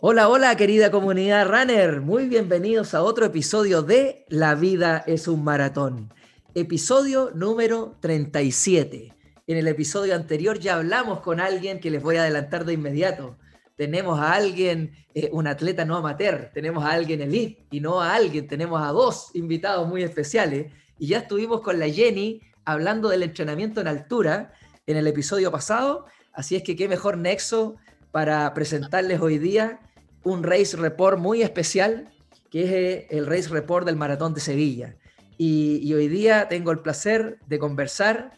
Hola, hola querida comunidad runner, muy bienvenidos a otro episodio de La vida es un maratón, episodio número 37. En el episodio anterior ya hablamos con alguien que les voy a adelantar de inmediato. Tenemos a alguien, eh, un atleta no amateur, tenemos a alguien elite y no a alguien, tenemos a dos invitados muy especiales. Y ya estuvimos con la Jenny hablando del entrenamiento en altura en el episodio pasado, así es que qué mejor nexo para presentarles hoy día un race report muy especial, que es eh, el race report del Maratón de Sevilla. Y, hoy día tengo el placer de conversar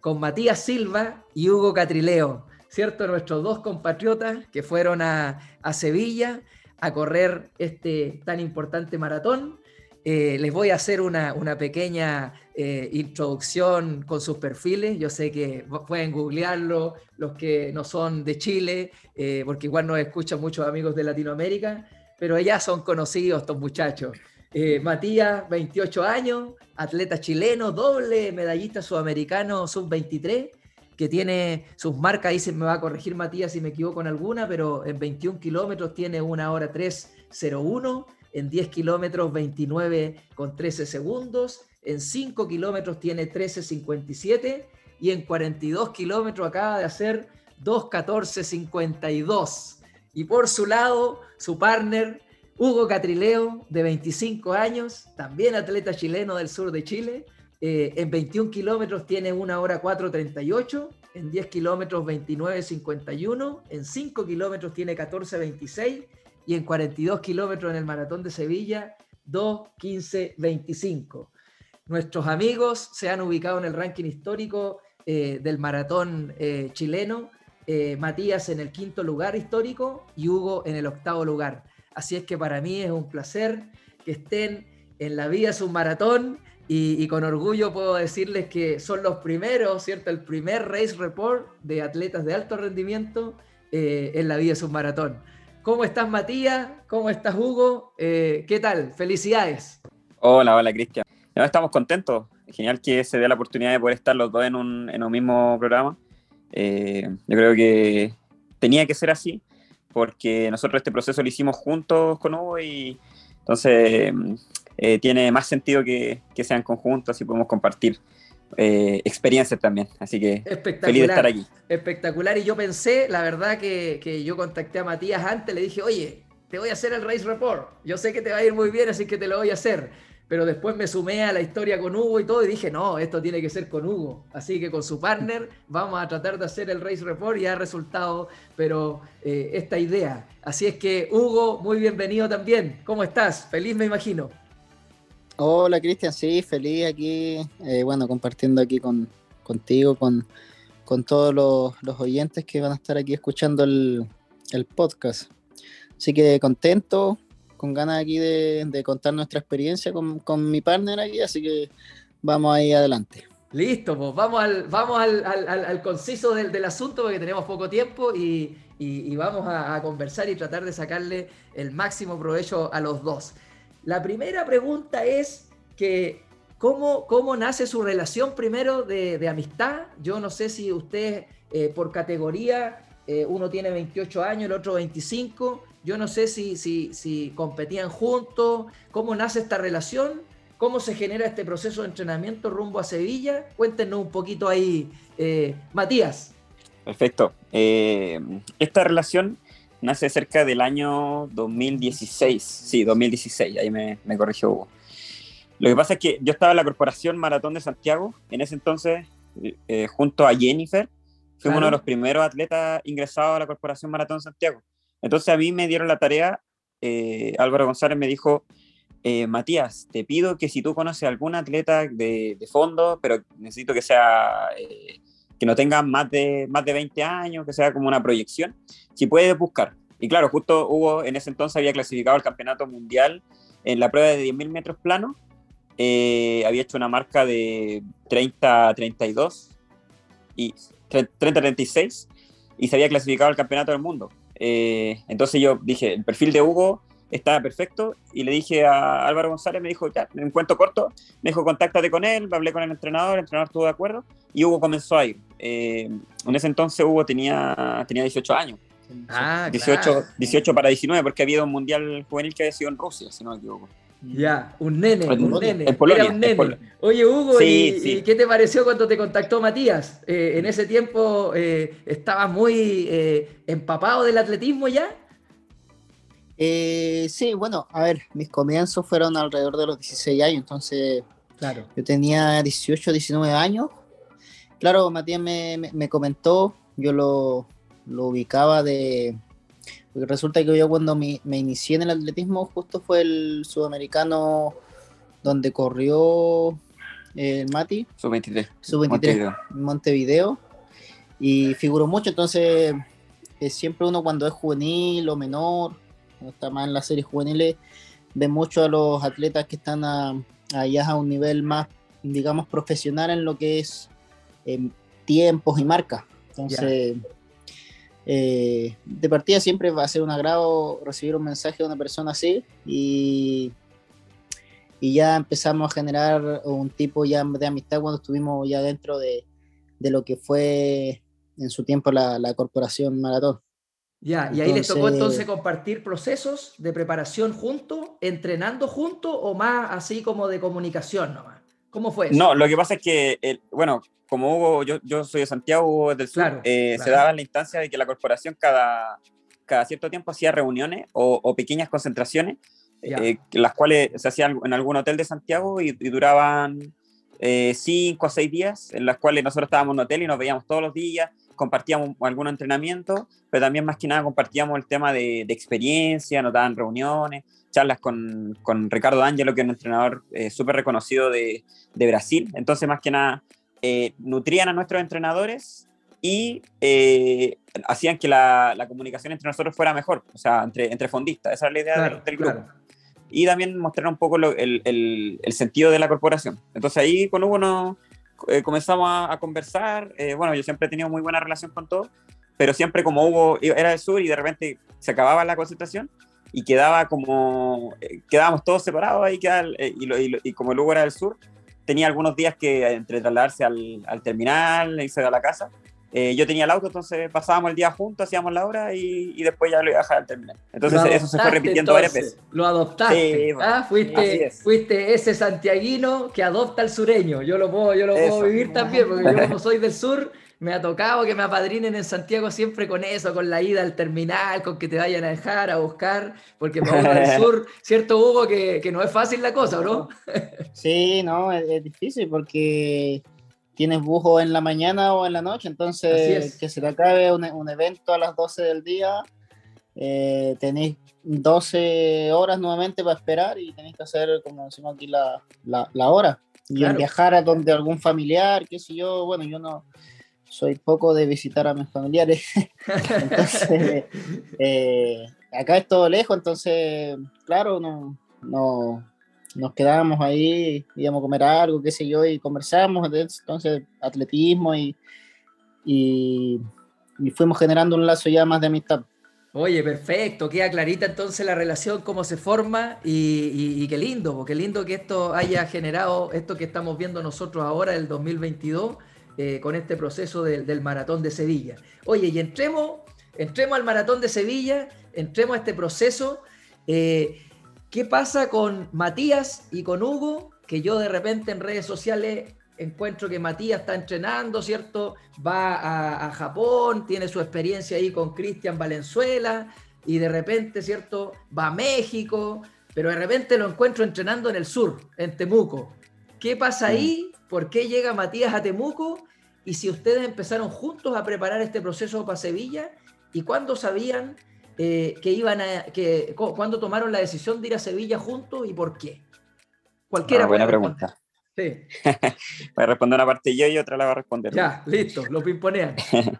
con Matías Silva y Hugo Catrileo, ¿cierto? Nuestros dos compatriotas que fueron a, a Sevilla a correr este tan importante maratón eh, les voy a hacer una, pequeña eh, introducción con sus perfiles. Yo sé que pueden googlearlo los que no son de Chile, eh, porque igual nos escuchan muchos amigos de Latinoamérica, pero ya son conocidos estos muchachos. Matías, 28 años, atleta chileno, doble medallista sudamericano sub-23, que tiene sus marcas, ahí se me va a corregir Matías si me equivoco en alguna, pero en 21 kilómetros tiene una hora 3.01 en 10 kilómetros 29 con 13 segundos, en 5 kilómetros tiene 13.57 y en 42 kilómetros acaba de hacer 2.14.52. Y por su lado, su partner, Hugo Catrileo, de 25 años, también atleta chileno del sur de Chile, eh, en 21 kilómetros tiene 1 hora 4.38, en 10 kilómetros 29.51, en 5 kilómetros tiene 14.26 y en 42 kilómetros en el maratón de Sevilla, 2, 15, 25. Nuestros amigos se han ubicado en el ranking histórico eh, del maratón eh, chileno, eh, Matías en el quinto lugar histórico y Hugo en el octavo lugar. Así es que para mí es un placer que estén en la vida es un maratón y, y, con orgullo puedo decirles que son los primeros, ¿cierto? El primer race report de atletas de alto rendimiento en la vida es un maratón. ¿Cómo estás, Matías? ¿Cómo estás, Hugo? Eh, ¿Qué tal? Felicidades. Hola, hola, Cristian. estamos contentos. Genial que se dé la oportunidad de poder estar los dos en un, en un mismo programa. Eh, yo creo que tenía que ser así, porque nosotros este proceso lo hicimos juntos con Hugo y entonces eh, tiene más sentido que, que sean conjuntos, así podemos compartir eh, experiencias también. Así que feliz de estar aquí. Espectacular. Y yo pensé, la verdad, que, que, yo contacté a Matías antes, le dije, oye, te voy a hacer el Race Report. Yo sé que te va a ir muy bien, así que te lo voy a hacer. Pero después me sumé a la historia con Hugo y todo y dije, no, esto tiene que ser con Hugo. Así que con su partner vamos a tratar de hacer el Race Report y ha resultado, pero eh, esta idea. Así es que Hugo, muy bienvenido también. ¿Cómo estás? Feliz me imagino. Hola Cristian, sí, feliz aquí, eh, bueno, compartiendo aquí con, contigo, con, con todos los, oyentes que van a estar aquí escuchando el, podcast. Así que contento, con ganas aquí de, contar nuestra experiencia con, mi partner aquí, así que vamos ahí adelante. Listo, pues vamos al, vamos al, conciso del, asunto porque tenemos poco tiempo y, vamos a, a, conversar y tratar de sacarle el máximo provecho a los dos. La primera pregunta es que ¿cómo, cómo nace su relación primero de, amistad? Yo no sé si usted eh, por categoría, eh, uno tiene 28 años, el otro 25, yo no sé si, si, si competían juntos, ¿cómo nace esta relación? ¿Cómo se genera este proceso de entrenamiento rumbo a Sevilla? Cuéntenos un poquito ahí, eh, Matías. Perfecto. esta relación nace cerca del año 2016. Sí, 2016, ahí me, me corrigió Hugo. Lo que pasa es que yo estaba en la Corporación Maratón de Santiago, en ese entonces, eh, junto a Jennifer, fui uno de los primeros atletas ingresados a la Corporación Maratón de Santiago. Entonces a mí me dieron la tarea, eh, Álvaro González me dijo, eh, Matías, te pido que si tú conoces a algún atleta de, de fondo, pero necesito que sea que no tenga más de, más de 20 años, que sea como una proyección, si puedes buscar. Y claro, justo Hugo en ese entonces había clasificado al campeonato mundial en la prueba de 10.000 metros plano, eh, había hecho una marca de 30-32 y 30-36 y se había clasificado al campeonato del mundo. Eh, entonces yo dije, el perfil de Hugo estaba perfecto y le dije a Álvaro González, me dijo, ya, en cuento corto, me dijo, contáctate con él, hablé con el entrenador, el entrenador estuvo de acuerdo y Hugo comenzó a ir. Eh, en ese entonces Hugo tenía, tenía 18 años, Ah, 18, 18 para 19, porque había un mundial juvenil que había sido en Rusia, si no me equivoco. Ya, un nene, En un nene. en Polonia, Era un nene. Oye, Hugo, Sí, ¿y, sí. y qué te pareció cuando te contactó Matías? Eh, en ese tiempo eh, estabas muy eh, empapado del atletismo ya. Eh, sí, bueno, a ver, mis comienzos fueron alrededor de los 16 años, entonces Claro. yo tenía 18, 19 años. Claro, Matías me, me- me comentó, yo lo, lo ubicaba de... Porque resulta que yo cuando me, me inicié en el atletismo justo fue el sudamericano donde corrió eh, el Mati, Sub-23. sub-23 Montevideo. en Montevideo y figuró mucho, entonces eh, siempre uno cuando es juvenil o menor, cuando está más en las series juveniles, ve mucho a los atletas que están a- allá a un nivel más, digamos, profesional en lo que es em, tiempos y marcas. Entonces, eh, de partida siempre va a ser un agrado recibir un mensaje de una persona así y, y ya empezamos a generar un tipo ya de amistad cuando estuvimos ya dentro de, de lo que fue en su tiempo la, la corporación Maratón. Ya, y ahí les tocó Entonces- entonces compartir procesos de preparación juntos, entrenando juntos o más así como de comunicación nomás. ¿Cómo fue eso? No, lo que pasa es que, bueno, como Hugo, yo, yo soy de Santiago, Hugo es del sur, Claro, eh, claro. se daba la instancia de que la corporación cada, cada cierto tiempo hacía reuniones o, o pequeñas concentraciones, eh, las cuales se hacían en algún hotel de Santiago y, y duraban eh, cinco a seis días, en las cuales nosotros estábamos en hotel y nos veíamos todos los días, compartíamos algún entrenamiento, pero también más que nada compartíamos el tema de, de experiencia, nos daban reuniones, charlas con, con Ricardo Ángelo, que es un entrenador eh, súper reconocido de, de Brasil. Entonces, más que nada, eh, nutrían a nuestros entrenadores y eh, hacían que la, la comunicación entre nosotros fuera mejor, o sea, entre, entre fondistas. Esa era la idea Claro, del, del grupo. claro. Y también mostrar un poco lo- el, el- el sentido de la corporación. Entonces ahí con Hugo nos, eh, comenzamos a, a conversar. eh, bueno, yo siempre he tenido muy buena relación con todos, pero siempre como Hugo era del sur y de repente se acababa la concentración y quedaba como, eh, quedábamos todos separados ahí, quedaba eh, y, lo- y lo- y como Hugo era del sur, tenía algunos días que entre trasladarse al, al terminal, irse a la casa. Eh, yo tenía el auto, entonces pasábamos el día juntos, hacíamos la hora y, y después ya lo iba a dejar al terminal. Entonces eso se fue repitiendo varias veces. Lo adoptaste. Sí, ah, fuiste, es. fuiste ese santiaguino que adopta al sureño. Yo lo puedo, yo lo puedo vivir también, porque yo como soy del sur, me ha tocado que me apadrinen en Santiago siempre con eso, con la ida al terminal, con que te vayan a dejar a buscar, porque para del sur, cierto Hugo, que, que no es fácil la cosa, ¿no? Sí, no, es, es difícil porque tienes bujo en la mañana o en la noche, entonces es. que se te acabe un, un evento a las 12 del día, eh, tenéis 12 horas nuevamente para esperar y tenéis que hacer, como decimos aquí, la, la, la hora. Y Claro. viajar a donde algún familiar, qué sé yo, bueno, yo no soy poco de visitar a mis familiares, entonces eh, acá es todo lejos, entonces, claro, no, no, nos quedábamos ahí, íbamos a comer algo, qué sé yo, y conversamos, entonces atletismo y, y, y fuimos generando un lazo ya más de amistad. Oye, perfecto, queda clarita entonces la relación, cómo se forma y, y- qué lindo, qué lindo que esto haya generado esto que estamos viendo nosotros ahora, el 2022, eh, con este proceso del- del maratón de Sevilla. Oye, y entremos, entremos al maratón de Sevilla, entremos a este proceso. eh, ¿Qué pasa con Matías y con Hugo? Que yo de repente en redes sociales encuentro que Matías está entrenando, ¿cierto? Va a, a Japón, tiene su experiencia ahí con Cristian Valenzuela y de repente, ¿cierto? Va a México, pero de repente lo encuentro entrenando en el sur, en Temuco. ¿Qué pasa ahí? ¿Por qué llega Matías a Temuco? Y si ustedes empezaron juntos a preparar este proceso para Sevilla, ¿y cuándo sabían eh, que iban a, que, cu- cuándo tomaron la decisión de ir a Sevilla juntos y por qué? Cualquiera Ah, buena pregunta. Sí, Voy a responder una parte yo y otra la va a responder. Ya, listo, lo pimponean.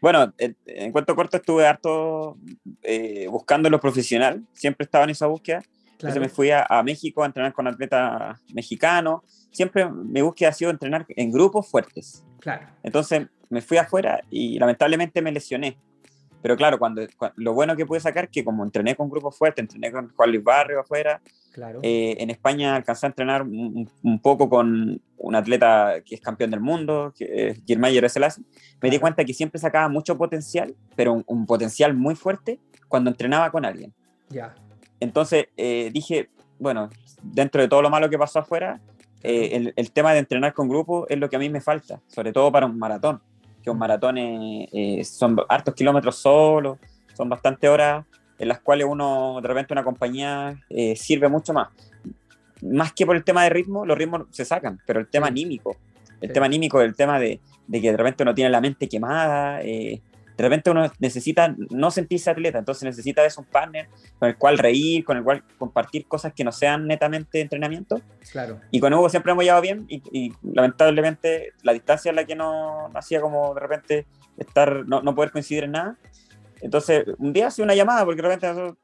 Bueno, en, cuento corto estuve harto eh, buscando lo profesional, siempre estaba en esa búsqueda. Entonces Claro. me fui a, a México a entrenar con atletas mexicanos. Siempre mi búsqueda ha sido entrenar en grupos fuertes. Claro, Entonces me fui afuera y lamentablemente me lesioné. Pero claro, cuando, cua- lo bueno que pude sacar que como entrené con grupos fuertes, entrené con Juan Luis Barrio afuera, claro. eh, en España alcancé a entrenar un, un poco con un atleta que es campeón del mundo, que es Girmayer Selassie, me di cuenta que siempre sacaba mucho potencial, pero un, potencial muy fuerte cuando entrenaba con alguien. Ya. Entonces eh, dije, bueno, dentro de todo lo malo que pasó afuera, eh, el, el, tema de entrenar con grupo es lo que a mí me falta, sobre todo para un maratón, que un maratón son hartos kilómetros solos, son bastantes horas en las cuales uno, de repente una compañía eh, sirve mucho más. Más que por el tema de ritmo, los ritmos se sacan, pero el tema anímico, el tema anímico, el tema de, de, que de repente uno tiene la mente quemada, eh, de repente uno necesita no sentirse atleta, entonces necesita es un partner con el cual reír, con el cual compartir cosas que no sean netamente entrenamiento. Claro. Y con Hugo siempre hemos llevado bien y, lamentablemente la distancia es la que no, hacía como de repente estar, no, no, poder coincidir en nada. Entonces, un día hacía una llamada porque de repente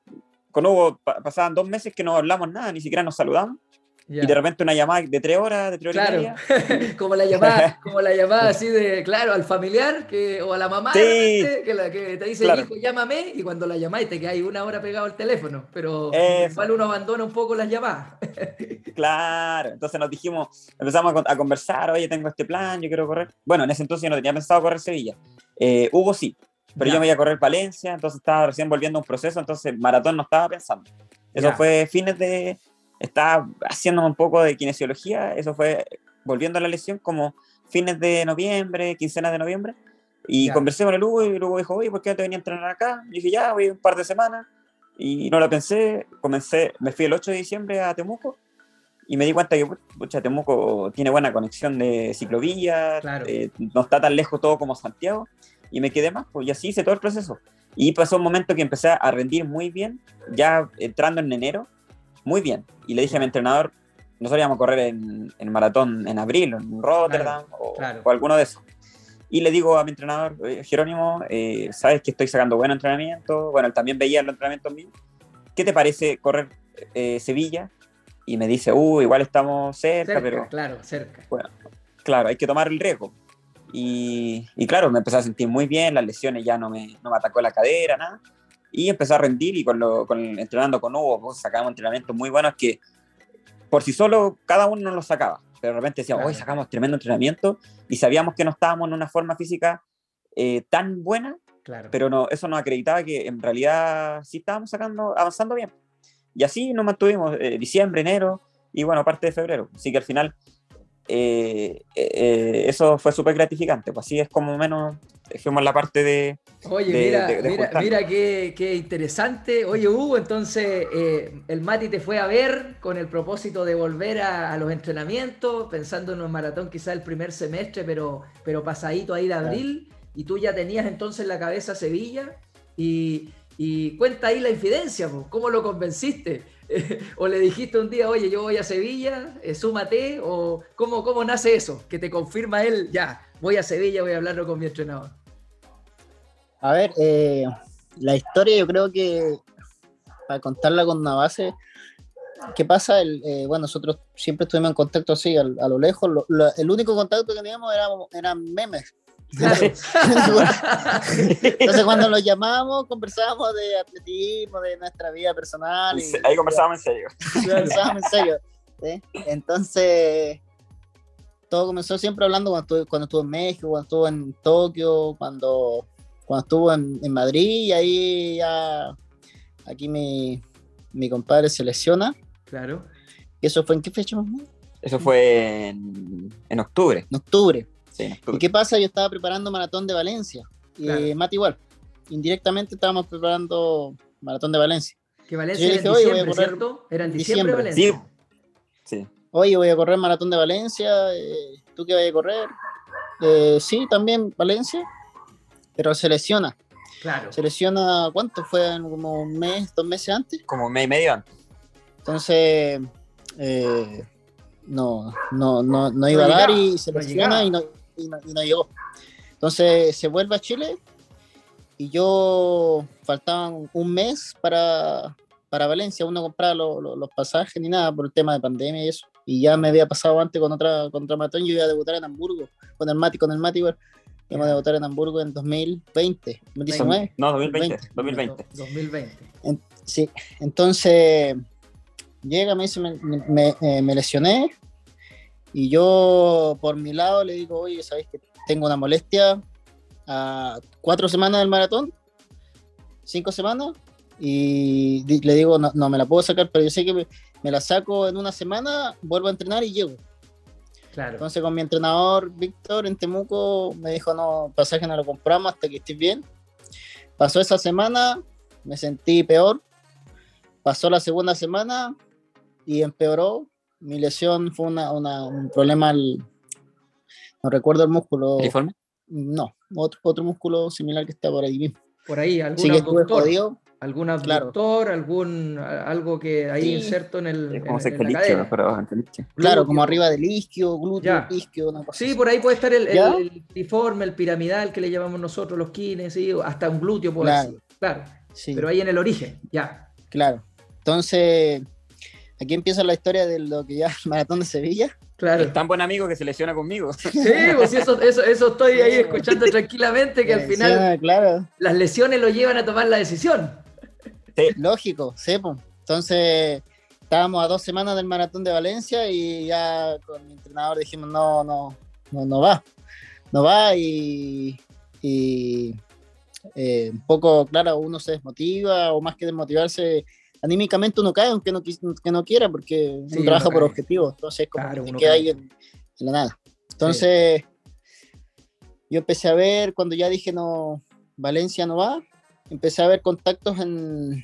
con Hugo pasaban dos meses que no hablamos nada, ni siquiera nos saludamos. Y de repente una llamada de tres horas, de tres horas claro. y media. como la llamada, como la llamada así de, claro, al familiar que, o a la mamá que, la, que te dice, hijo, llámame, y cuando la llamáis te quedáis una hora pegado al teléfono, pero igual uno abandona un poco las llamadas. claro, entonces nos dijimos, empezamos a, conversar, oye, tengo este plan, yo quiero correr. Bueno, en ese entonces yo no tenía pensado correr Sevilla. Eh, Hugo sí, pero yo me iba a correr Valencia, entonces estaba recién volviendo a un proceso, entonces maratón no estaba pensando. Eso fue fines de, estaba haciéndome un poco de kinesiología, eso fue volviendo a la lesión como fines de noviembre, quincenas de noviembre, y conversé con el Hugo y el Hugo dijo, oye, ¿por qué no te venía a entrenar acá? Y dije, ya, voy un par de semanas, y no lo pensé, comencé, me fui el 8 de diciembre a Temuco, y me di cuenta que pucha, Temuco tiene buena conexión de ciclovía, eh, no está tan lejos todo como Santiago, y me quedé más, pues, y así hice todo el proceso. Y pasó un momento que empecé a rendir muy bien, ya entrando en enero, muy bien. Y le dije a mi entrenador, nosotros íbamos a correr en, en maratón en abril, en Rotterdam o, alguno de esos. Y le digo a mi entrenador, Jerónimo, eh, sabes que estoy sacando buen entrenamiento. Bueno, él también veía los entrenamientos míos. ¿Qué te parece correr eh, Sevilla? Y me dice, uh, igual estamos cerca, pero. Claro, cerca. Bueno, claro, hay que tomar el riesgo. Y, y, claro, me empecé a sentir muy bien, las lesiones ya no me, no me atacó la cadera, nada y empecé a rendir y con, lo, con entrenando con Hugo, pues, sacábamos entrenamientos muy buenos que por sí solo cada uno nos los sacaba, pero de repente decíamos, hoy sacamos tremendo entrenamiento y sabíamos que no estábamos en una forma física eh, tan buena, claro. pero no, eso nos acreditaba que en realidad sí estábamos sacando, avanzando bien. Y así nos mantuvimos eh, diciembre, enero y bueno, parte de febrero. Así que al final eh, eh, eso fue súper gratificante. Pues así es como menos fuimos la parte de. Oye, mira, mira, mira qué, qué, interesante. Oye, Hugo, entonces eh, el Mati te fue a ver con el propósito de volver a, los entrenamientos, pensando en un maratón quizá el primer semestre, pero, pero pasadito ahí de abril, y tú ya tenías entonces la cabeza Sevilla. Y, y cuenta ahí la infidencia, ¿cómo lo convenciste? o le dijiste un día, oye, yo voy a Sevilla, eh, súmate, o ¿cómo, ¿cómo nace eso? Que te confirma él, ya, voy a Sevilla, voy a hablarlo con mi entrenador. A ver, eh, la historia yo creo que, para contarla con una base, ¿qué pasa? El, eh, bueno, nosotros siempre estuvimos en contacto así, a, lo lejos, el único contacto que teníamos era, eran memes Entonces cuando los llamábamos conversábamos de atletismo, de nuestra vida personal. Y, ahí conversábamos en serio. Conversábamos en serio. Entonces, todo comenzó siempre hablando cuando estuvo, cuando estuvo en México, cuando estuvo en Tokio, cuando, cuando estuvo en, en Madrid, y ahí ya, aquí mi, mi compadre se lesiona. Claro. ¿Y eso fue en qué fecha Eso fue en, en octubre. En octubre. ¿Y qué pasa? Yo estaba preparando Maratón de Valencia. Y Mati igual. Indirectamente estábamos preparando Maratón de Valencia. Que Valencia era en diciembre, ¿cierto? Era en diciembre, Valencia. Sí. Oye, voy a correr Maratón de Valencia. Eh, ¿Tú qué vas a correr? Eh, sí, también Valencia. Pero se lesiona. Claro. Se lesiona, ¿cuánto? ¿Fue como un mes, dos meses antes? Como un mes y medio antes. Entonces, eh, no, no, no, no iba a dar y se lesiona y no, y no, llegó. Entonces se vuelve a Chile y yo faltaban un mes para, para Valencia, uno compraba los pasajes ni nada por el tema de pandemia y eso. Y ya me había pasado antes con otra, contra Matón, yo iba a debutar en Hamburgo, con el Mati, con el Mati, igual. Íbamos a debutar en Hamburgo en 2020, 2019. No, 2020. 2020. 2020. sí, entonces llega, me dice, me, me, eh, me lesioné Y yo, por mi lado, le digo, oye, ¿sabes que tengo una molestia a cuatro semanas del maratón? ¿Cinco semanas? Y le digo, no, no, me la puedo sacar, pero yo sé que me, me, la saco en una semana, vuelvo a entrenar y llego. Claro. Entonces con mi entrenador, Víctor, en Temuco, me dijo, no, pasaje no lo compramos hasta que estés bien. Pasó esa semana, me sentí peor. Pasó la segunda semana y empeoró mi lesión fue una, una, un problema, al, no recuerdo el músculo. ¿Informe? No, otro, otro músculo similar que está por ahí mismo. Por ahí, algún sí abductor, algún abductor, claro. algún algo que hay sí. inserto en el. Es como en, isquio, pero el. Claro, como arriba del isquio, glúteo, isquio, una cosa Sí, así. por ahí puede estar el, el, el, triforme, el piramidal que le llamamos nosotros los kines, ¿sí? hasta un glúteo puede claro. ser. Claro. Sí. Pero ahí en el origen, ya. Claro. Entonces, aquí empieza la historia de lo que ya el maratón de Sevilla. Claro. Es tan buen amigo que se lesiona conmigo. Sí, pues eso, eso, eso estoy ahí escuchando tranquilamente, que al final claro. las lesiones lo llevan a tomar la decisión. Sí. Lógico, sí, pues. Entonces, estábamos a dos semanas del maratón de Valencia y ya con mi entrenador dijimos, no, no, no, no va. No va y, y eh, un poco, claro, uno se desmotiva o más que desmotivarse, anímicamente uno cae aunque no, que no quiera porque sí, uno trabaja por objetivo, entonces como claro, que queda ahí en, en, la nada. Entonces sí. yo empecé a ver, cuando ya dije no, Valencia no va, empecé a ver contactos en,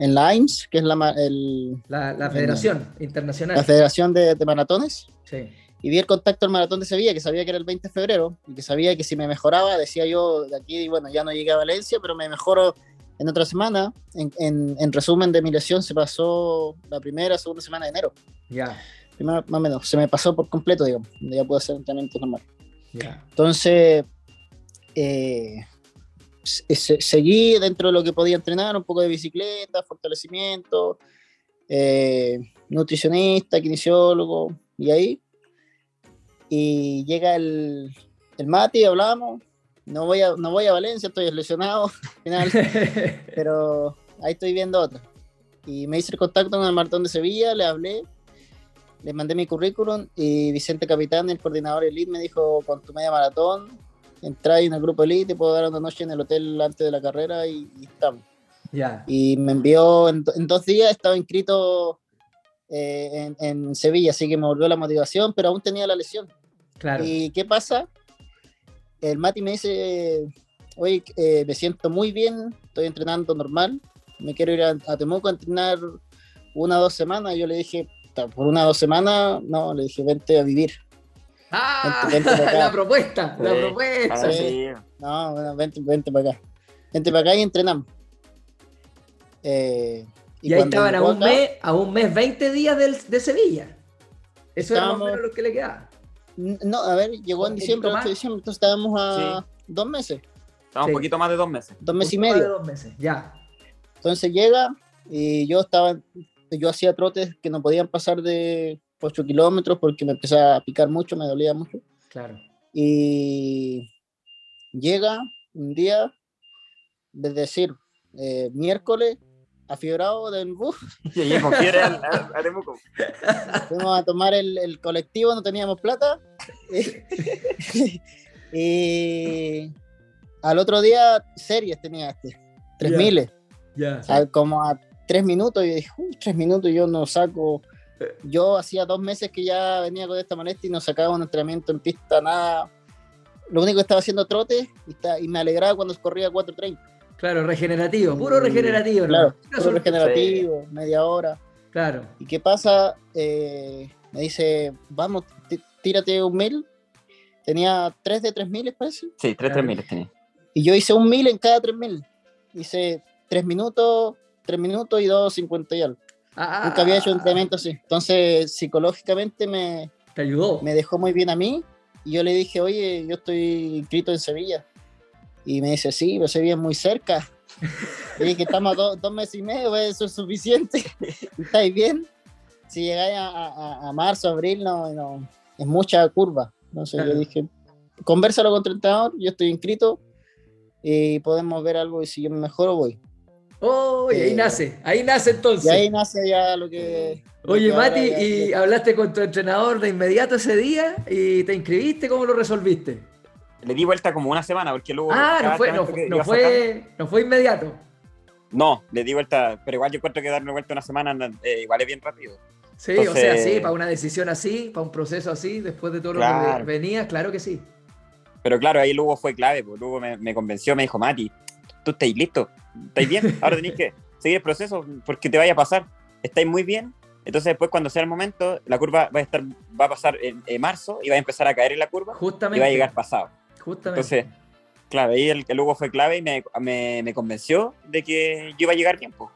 en la AIMS, que es la, el, la, la Federación el, Internacional. La Federación de, de Maratones. Sí. Y vi el contacto del maratón de Sevilla, que sabía que era el 20 de febrero, y que sabía que si me mejoraba, decía yo de aquí, bueno, ya no llegué a Valencia, pero me mejoro en otra semana. En, en, en, resumen de mi lesión, se pasó la primera, segunda semana de enero. Ya. Yeah. Más o menos, se me pasó por completo, digamos, ya puedo hacer entrenamiento normal. Ya. Yeah. Entonces, eh, se, seguí dentro de lo que podía entrenar, un poco de bicicleta, fortalecimiento, eh, nutricionista, kinesiólogo, y ahí. Y llega el, el Mati, hablamos, no voy a, no voy a Valencia, estoy lesionado final, pero ahí estoy viendo otra. Y me hice el contacto con el maratón de Sevilla, le hablé, le mandé mi currículum y Vicente Capitán, el coordinador elite, me dijo, con tu media maratón, entra en el grupo elite, te puedo dar una noche en el hotel antes de la carrera y, y estamos. Yeah. Y me envió, en, en, dos días estaba inscrito eh, en, en Sevilla, así que me volvió la motivación, pero aún tenía la lesión. Claro. ¿Y qué pasa? El Mati me dice, oye, eh, me siento muy bien, estoy entrenando normal, me quiero ir a, a Temuco a entrenar una o dos semanas. Yo le dije, por una o dos semanas, no, le dije, vente a vivir. Ah, vente, vente la propuesta, sí. la propuesta. Sí. No, bueno, vente, vente para acá. Vente para acá y entrenamos. Eh, y, y ahí estaban a un, acá, mes, a un mes, 20 días del, de Sevilla. Eso era más o menos lo que le quedaba. No, a ver, llegó en diciembre, 8 de diciembre, entonces estábamos a sí. dos meses. Estábamos sí. un poquito más de dos meses. Dos meses y medio. Más de dos meses, ya. Entonces llega y yo estaba, yo hacía trotes que no podían pasar de 8 kilómetros porque me empezaba a picar mucho, me dolía mucho. Claro. Y llega un día, es decir, eh, miércoles, afiebrado del bus. Y llegué con fiebre a, a, a Temuco. Fuimos a tomar el, el, colectivo, no teníamos plata. y al otro día, series tenía este, tres yeah. miles. Yeah. como a tres minutos, y dije, uh, tres minutos, yo no saco. Yo hacía dos meses que ya venía con esta molestia y no sacaba un entrenamiento en pista, nada. Lo único que estaba haciendo trote y, está, y me alegraba cuando corría 4.30. Claro, regenerativo, puro regenerativo. Claro, ¿no? puro regenerativo, sí. media hora. Claro. ¿Y qué pasa? Eh, me dice, vamos, tírate un mil. Tenía tres de tres miles, parece. Sí, tres de tres miles tenía. Y yo hice un mil en cada tres mil. Hice tres minutos, tres minutos y dos cincuenta y algo. Ah, Nunca había hecho un entrenamiento así. Entonces, psicológicamente me... Te ayudó. Me dejó muy bien a mí. Y yo le dije, oye, yo estoy inscrito en Sevilla. Y me dice, sí, pero Sevilla es muy cerca. y dije, estamos a do, dos meses y medio, pues, eso es suficiente. ¿Estáis bien? Si llegáis a, a, a, marzo, abril, no, no, es mucha curva. Entonces claro. yo dije, conversalo con tu entrenador, yo estoy inscrito y podemos ver algo y si yo me mejoro voy. Oh, y ahí eh, nace, ahí nace entonces. Y ahí nace ya lo que, Oye, Mati, ¿y hablaste con tu entrenador de inmediato ese día y te inscribiste? ¿Cómo lo resolviste? Le di vuelta como una semana porque luego... Ah, no fue, no, fue, no fue inmediato. No, le di vuelta, pero igual yo encuentro que darme vuelta una semana eh, igual es bien rápido. Sí, o sea, sí, para una decisión así, para un proceso así, después de todo lo que venía, claro que sí. Pero claro, ahí Lugo fue clave, pues Lugo me, me convenció, me dijo, Mati, tú estáis listo, estáis bien, ahora tenéis que seguir el proceso porque te vaya a pasar, estáis muy bien, entonces después cuando sea el momento, la curva va a estar, va a pasar en, marzo y va a empezar a caer en la curva Justamente. y va a llegar pasado. Justamente. Entonces, claro, ahí el, Lugo fue clave y me, me, me, convenció de que yo iba a llegar tiempo.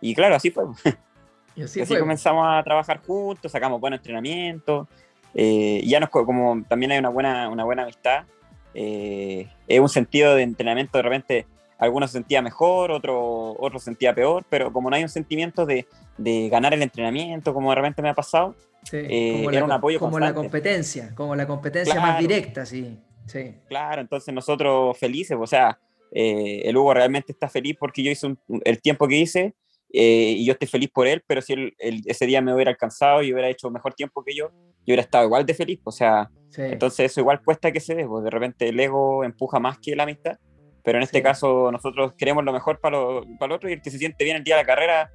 Y claro, así fue. Y así, así comenzamos a trabajar juntos, sacamos buenos entrenamientos. Eh, ya nos, como también hay una buena, una buena amistad, eh, es un sentido de entrenamiento de repente algunos se sentía mejor, otro, otro sentía peor, pero como no hay un sentimiento de, de ganar el entrenamiento, como de repente me ha pasado, eh, era un apoyo Como la competencia, como la competencia más directa, sí, sí. Claro, entonces nosotros felices, o sea, eh, el Hugo realmente está feliz porque yo hice el tiempo que hice eh, y yo estoy feliz por él, pero si él, ese día me hubiera alcanzado y hubiera hecho mejor tiempo que yo, yo hubiera estado igual de feliz, o sea, entonces eso igual cuesta que se dé, pues de repente el ego empuja más que la amistad pero en este caso nosotros queremos lo mejor para, lo, para el otro y el que se siente bien el día de la carrera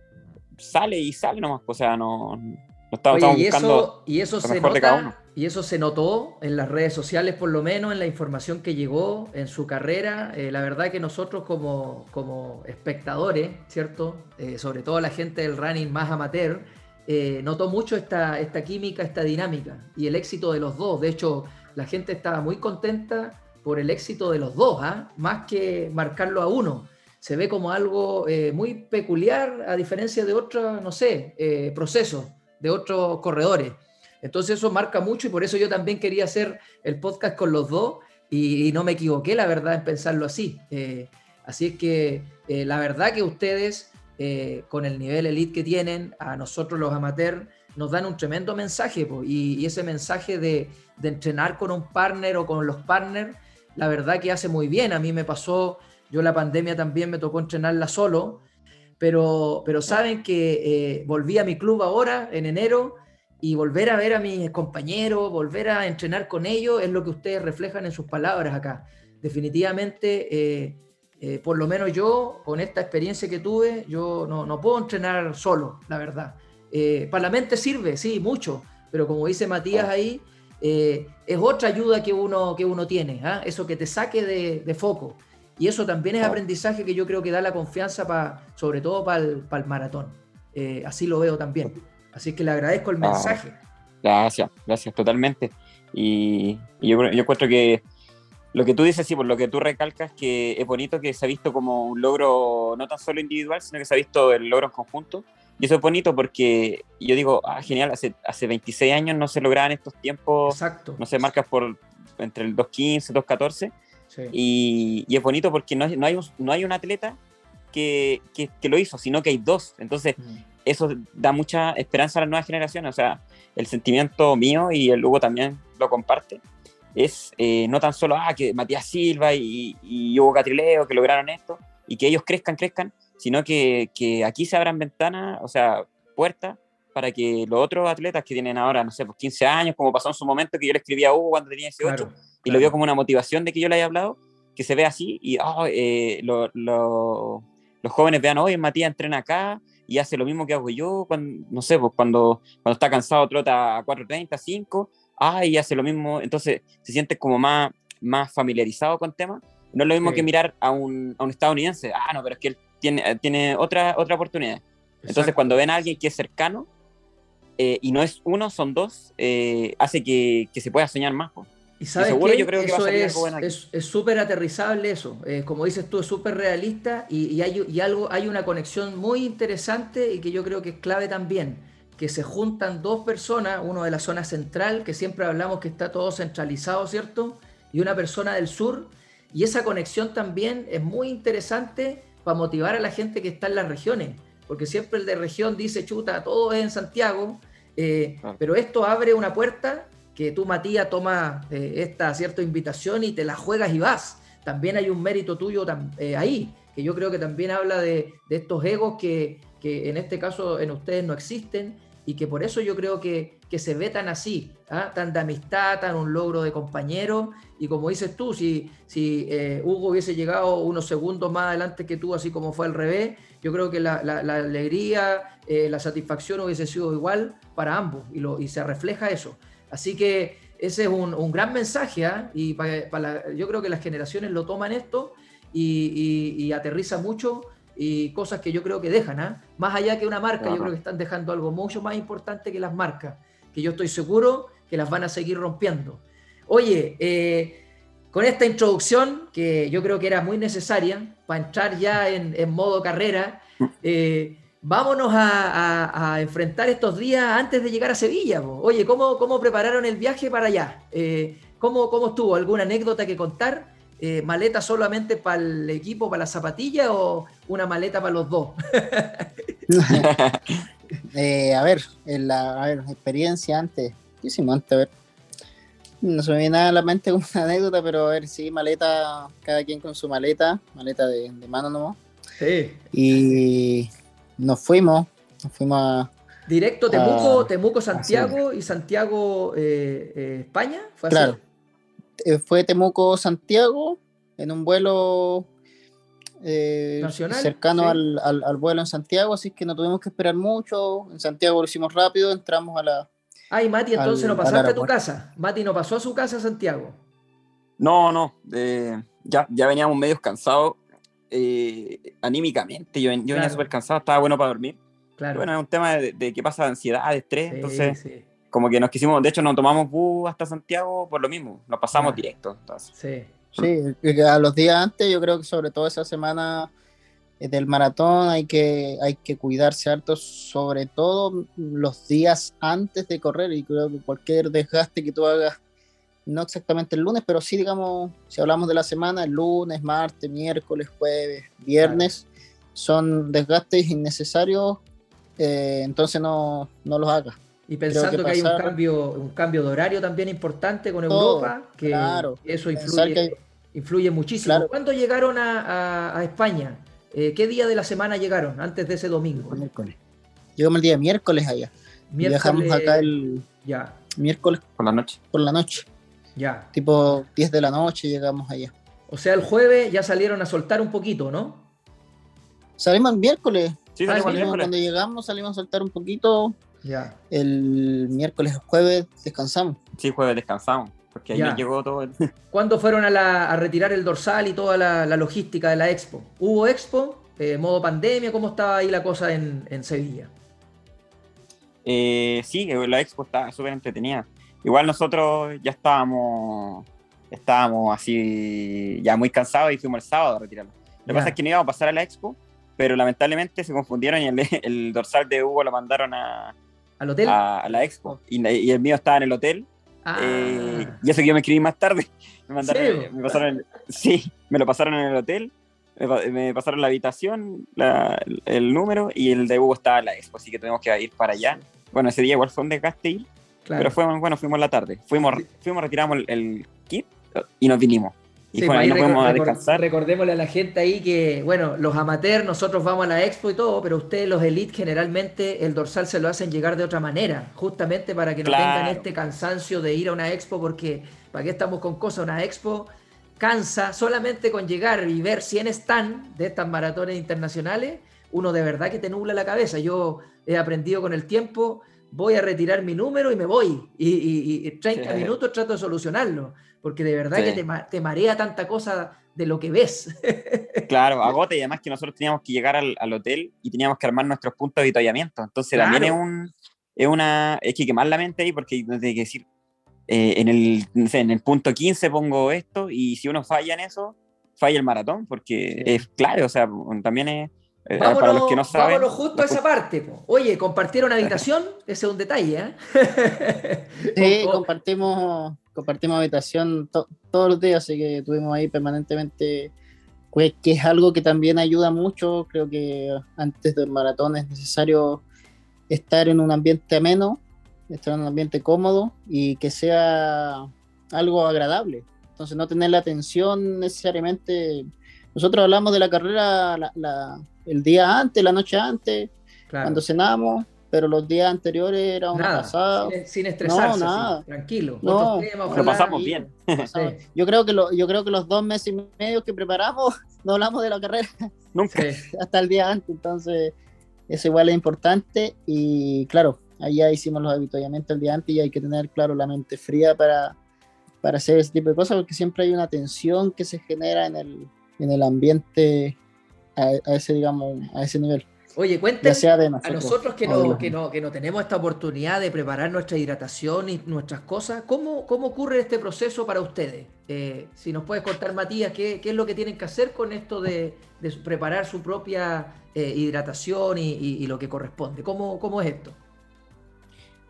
sale y sale nomás, o sea, no, estamos, y buscando eso, y eso se nota, Y eso se notó en las redes sociales, por lo menos en la información que llegó en su carrera. Eh, la verdad que nosotros como, como espectadores, ¿cierto? Eh, sobre todo la gente del running más amateur, eh, notó mucho esta, esta química, esta dinámica y el éxito de los dos. De hecho, la gente estaba muy contenta por el éxito de los dos, ¿ah? más que marcarlo a uno. Se ve como algo eh, muy peculiar a diferencia de otros, no sé, eh, procesos de otros corredores. Entonces eso marca mucho y por eso yo también quería hacer el podcast con los dos y, no me equivoqué, la verdad, en pensarlo así. Eh, así es que la verdad que ustedes, con el nivel elite que tienen, a nosotros los amateurs, nos dan un tremendo mensaje y, ese mensaje de, de, entrenar con un partner o con los partners la verdad que hace muy bien. A mí me pasó, yo la pandemia también me tocó entrenarla solo, pero, pero saben que eh, volví a mi club ahora, en enero, y volver a ver a mis compañeros, volver a entrenar con ellos, es lo que ustedes reflejan en sus palabras acá. Definitivamente, eh, eh, por lo menos yo, con esta experiencia que tuve, yo no, no puedo entrenar solo, la verdad. para la mente sirve, sí, mucho, pero como dice Matías ahí, eh, es otra ayuda que uno, que uno tiene, ¿ah? eso que te saque de, foco. Y eso también es aprendizaje que yo creo que da la confianza, para sobre todo para el, maratón. Eh, así lo veo también. Así que le agradezco el ah, mensaje. gracias, gracias, totalmente. Y, yo, yo encuentro que lo que tú dices, sí, por lo que tú recalcas, que es bonito que se ha visto como un logro no tan solo individual, sino que se ha visto el logro en conjunto. Y eso es bonito porque yo digo, ah, genial, hace, hace 26 años no se lograban estos tiempos, Exacto. no se marcas por entre el 2.15, 2.14. Y, y, es bonito porque no, no, hay, no hay un atleta que, que, que, lo hizo, sino que hay dos. Entonces, mm. eso da mucha esperanza a las nuevas generaciones. O sea, el sentimiento mío y el Hugo también lo comparte. Es eh, no tan solo ah, que Matías Silva y, y Hugo Catrileo que lograron esto y que ellos crezcan, crezcan, sino que, que aquí se abran ventanas, o sea, puertas para que los otros atletas que tienen ahora, no sé, pues 15 años, como pasó en su momento que yo le escribía a Hugo cuando tenía 18, y lo vio como una motivación de que yo le haya hablado, que se ve así y oh, eh, lo, lo, los jóvenes vean, hoy Matías entrena acá y hace lo mismo que hago yo, cuando, no sé, pues cuando, cuando está cansado trota a 4.30, 5, ah, y hace lo mismo, entonces se siente como más, más familiarizado con temas. No es lo mismo que mirar a un, a un estadounidense, ah, no, pero es que él tiene, tiene otra, otra oportunidad. Entonces, cuando ven a alguien que es cercano eh, y no es uno, son dos, eh, hace que, que, se pueda soñar más. Y sabes seguro yo creo que va a salir es, algo Es súper aterrizable eso. Eh, como dices tú, es súper realista y, y, hay, y algo, hay una conexión muy interesante y que yo creo que es clave también. Que se juntan dos personas, uno de la zona central, que siempre hablamos que está todo centralizado, ¿cierto? Y una persona del sur. Y esa conexión también es muy interesante para motivar a la gente que está en las regiones, porque siempre el de región dice, chuta, todo es en Santiago, eh, pero esto abre una puerta que tú, Matías, tomas eh, esta cierta invitación y te la juegas y vas. También hay un mérito tuyo eh, ahí, que yo creo que también habla de, estos egos que, que, en este caso en ustedes no existen y que por eso yo creo que, que se ve tan así, ¿ah? tan de amistad, tan un logro de compañero. Y como dices tú, si, si Hugo hubiese llegado unos segundos más adelante que tú, así como fue al revés, yo creo que la, alegría, eh, la satisfacción hubiese sido igual para ambos y, lo, y se refleja eso. Así que ese es un, gran mensaje ¿ah? y para, yo creo que las generaciones lo toman esto y, y, aterriza mucho y cosas que yo creo que dejan, ¿ah? más allá que una marca, yo creo que están dejando algo mucho más importante que las marcas que yo estoy seguro que las van a seguir rompiendo. Oye, eh, con esta introducción, que yo creo que era muy necesaria para entrar ya en, modo carrera, eh, vámonos a, enfrentar estos días antes de llegar a Sevilla. Oye, ¿cómo, ¿cómo, prepararon el viaje para allá? Eh, ¿cómo, ¿Cómo estuvo? ¿Alguna anécdota que contar? ¿Maleta solamente para el equipo, para la zapatilla o una maleta para los dos? Eh, a ver, la experiencia antes, ¿qué hicimos antes? A ver, no se me viene nada a la mente una anécdota, pero a ver, sí, maleta, cada quien con su maleta, maleta de, mano nomás. Sí. Y nos fuimos, nos fuimos a... Directo Temuco, Temuco Santiago y Santiago eh, eh, España. ¿Fue claro. Fue Temuco Santiago en un vuelo eh, cercano al, al, vuelo en Santiago, así que no tuvimos que esperar mucho. En Santiago lo hicimos rápido, entramos a la. Ay, Mati, entonces no pasaste a tu casa. Mati no pasó a su casa a Santiago. No, no. ya, ya veníamos medio cansados eh, anímicamente. Yo, yo venía súper cansado, estaba bueno para dormir. Claro. bueno, es un tema de, de que pasa de ansiedad, de estrés. entonces, como que nos quisimos. De hecho, nos tomamos bus hasta Santiago por lo mismo. Nos pasamos directo. Entonces. Sí. Sí, a los días antes, yo creo que sobre todo esa semana del maratón hay que, hay que cuidarse harto, sobre todo los días antes de correr. Y creo que cualquier desgaste que tú hagas, no exactamente el lunes, pero sí, digamos, si hablamos de la semana, el lunes, martes, miércoles, jueves, viernes, son desgastes innecesarios, eh, entonces no, no los hagas. Y pensando que, hay un cambio, un cambio de horario también importante con Europa, que eso influye, influye muchísimo. ¿Cuándo llegaron a, España? Eh, ¿Qué día de la semana llegaron antes de ese domingo? Miércoles. Llegamos el día miércoles allá. Viajamos acá el ya. miércoles por la noche. Por la noche. Ya. Tipo 10 de la noche llegamos allá. O sea, el jueves ya salieron a soltar un poquito, ¿no? Salimos el miércoles. Sí, salimos el miércoles. Cuando llegamos salimos a soltar un poquito ya. El miércoles, jueves descansamos. Sí, jueves descansamos, porque ahí me llegó todo. ¿Cuándo fueron a, retirar el dorsal y toda la, logística de la expo? ¿Hubo expo? Eh, ¿Modo pandemia? ¿Cómo estaba ahí la cosa en, Sevilla? Eh, sí, la expo estaba súper entretenida. Igual nosotros ya estábamos, estábamos así, ya muy cansados y fuimos el sábado a retirarlo. Lo que pasa es que no íbamos a pasar a la expo, pero lamentablemente se confundieron y el dorsal de Hugo lo mandaron a, ¿Al hotel? A, la expo. Y, el mío estaba en el hotel. Ah. Eh, y eso que yo me escribí más tarde. Me mandaron, ¿Sí? me pasaron, sí, me lo pasaron en el hotel. Me, pasaron la habitación, el número y el de Hugo estaba la expo, así que tenemos que ir para allá. Bueno, ese día igual fue un desgaste pero fuimos, bueno, fuimos la tarde. Fuimos, fuimos retiramos el kit y nos vinimos. Y sí, ahí podemos descansar. Recordémosle a la gente ahí que, bueno, los amateurs, nosotros vamos a la expo y todo, pero ustedes, los elite, generalmente el dorsal se lo hacen llegar de otra manera, justamente para que no tengan este cansancio de ir a una expo, porque ¿para qué estamos con cosas? Una expo cansa solamente con llegar y ver 100 stand de estas maratones internacionales, uno de verdad que te nubla la cabeza. Yo he aprendido con el tiempo, voy a retirar mi número y me voy. Y, y, 30 minutos trato de solucionarlo porque de verdad que te, marea tanta cosa de lo que ves. claro, agote y además que nosotros teníamos que llegar al, hotel y teníamos que armar nuestros puntos de avituallamiento. Entonces también es un es una es que quemar la mente ahí porque hay que decir eh, en el en el punto 15 pongo esto y si uno falla en eso falla el maratón porque es claro, o sea, también es eh, para los que no saben, vámonos justo a esa parte. Oye, ¿compartieron habitación? Ese es un detalle, ¿eh? sí, compartimos compartimos habitación todos los días, así que estuvimos ahí permanentemente, pues, que es algo que también ayuda mucho. Creo que antes del maratón es necesario estar en un ambiente ameno, estar en un ambiente cómodo y que sea algo agradable. Entonces, no tener la atención necesariamente. Nosotros hablamos de la carrera el día antes, la noche antes, cuando cenamos, pero los días anteriores era una Nada, pasada. sin, sin estresarse, No, nada. tranquilo. No, temas, Lo pasamos y- bien. pasaba. Sí. Yo creo que lo, yo creo que los dos meses y medio que preparamos no hablamos de la carrera Nunca. Hasta el día antes, entonces eso igual es importante y claro, allá hicimos los avituallamientos el día antes y hay que tener claro la mente fría para, para hacer ese tipo de cosas porque siempre hay una tensión que se genera en el, en el ambiente a, a ese digamos a ese nivel, Oye, de a nosotros. nosotros que no, que, no, que no tenemos esta oportunidad de preparar nuestra hidratación y nuestras cosas, ¿cómo, cómo ocurre este proceso para ustedes? Eh, si nos puedes contar, Matías, ¿qué, qué es lo que tienen que hacer con esto de, de preparar su propia eh, hidratación y, y- y lo que corresponde? ¿Cómo, ¿Cómo es esto?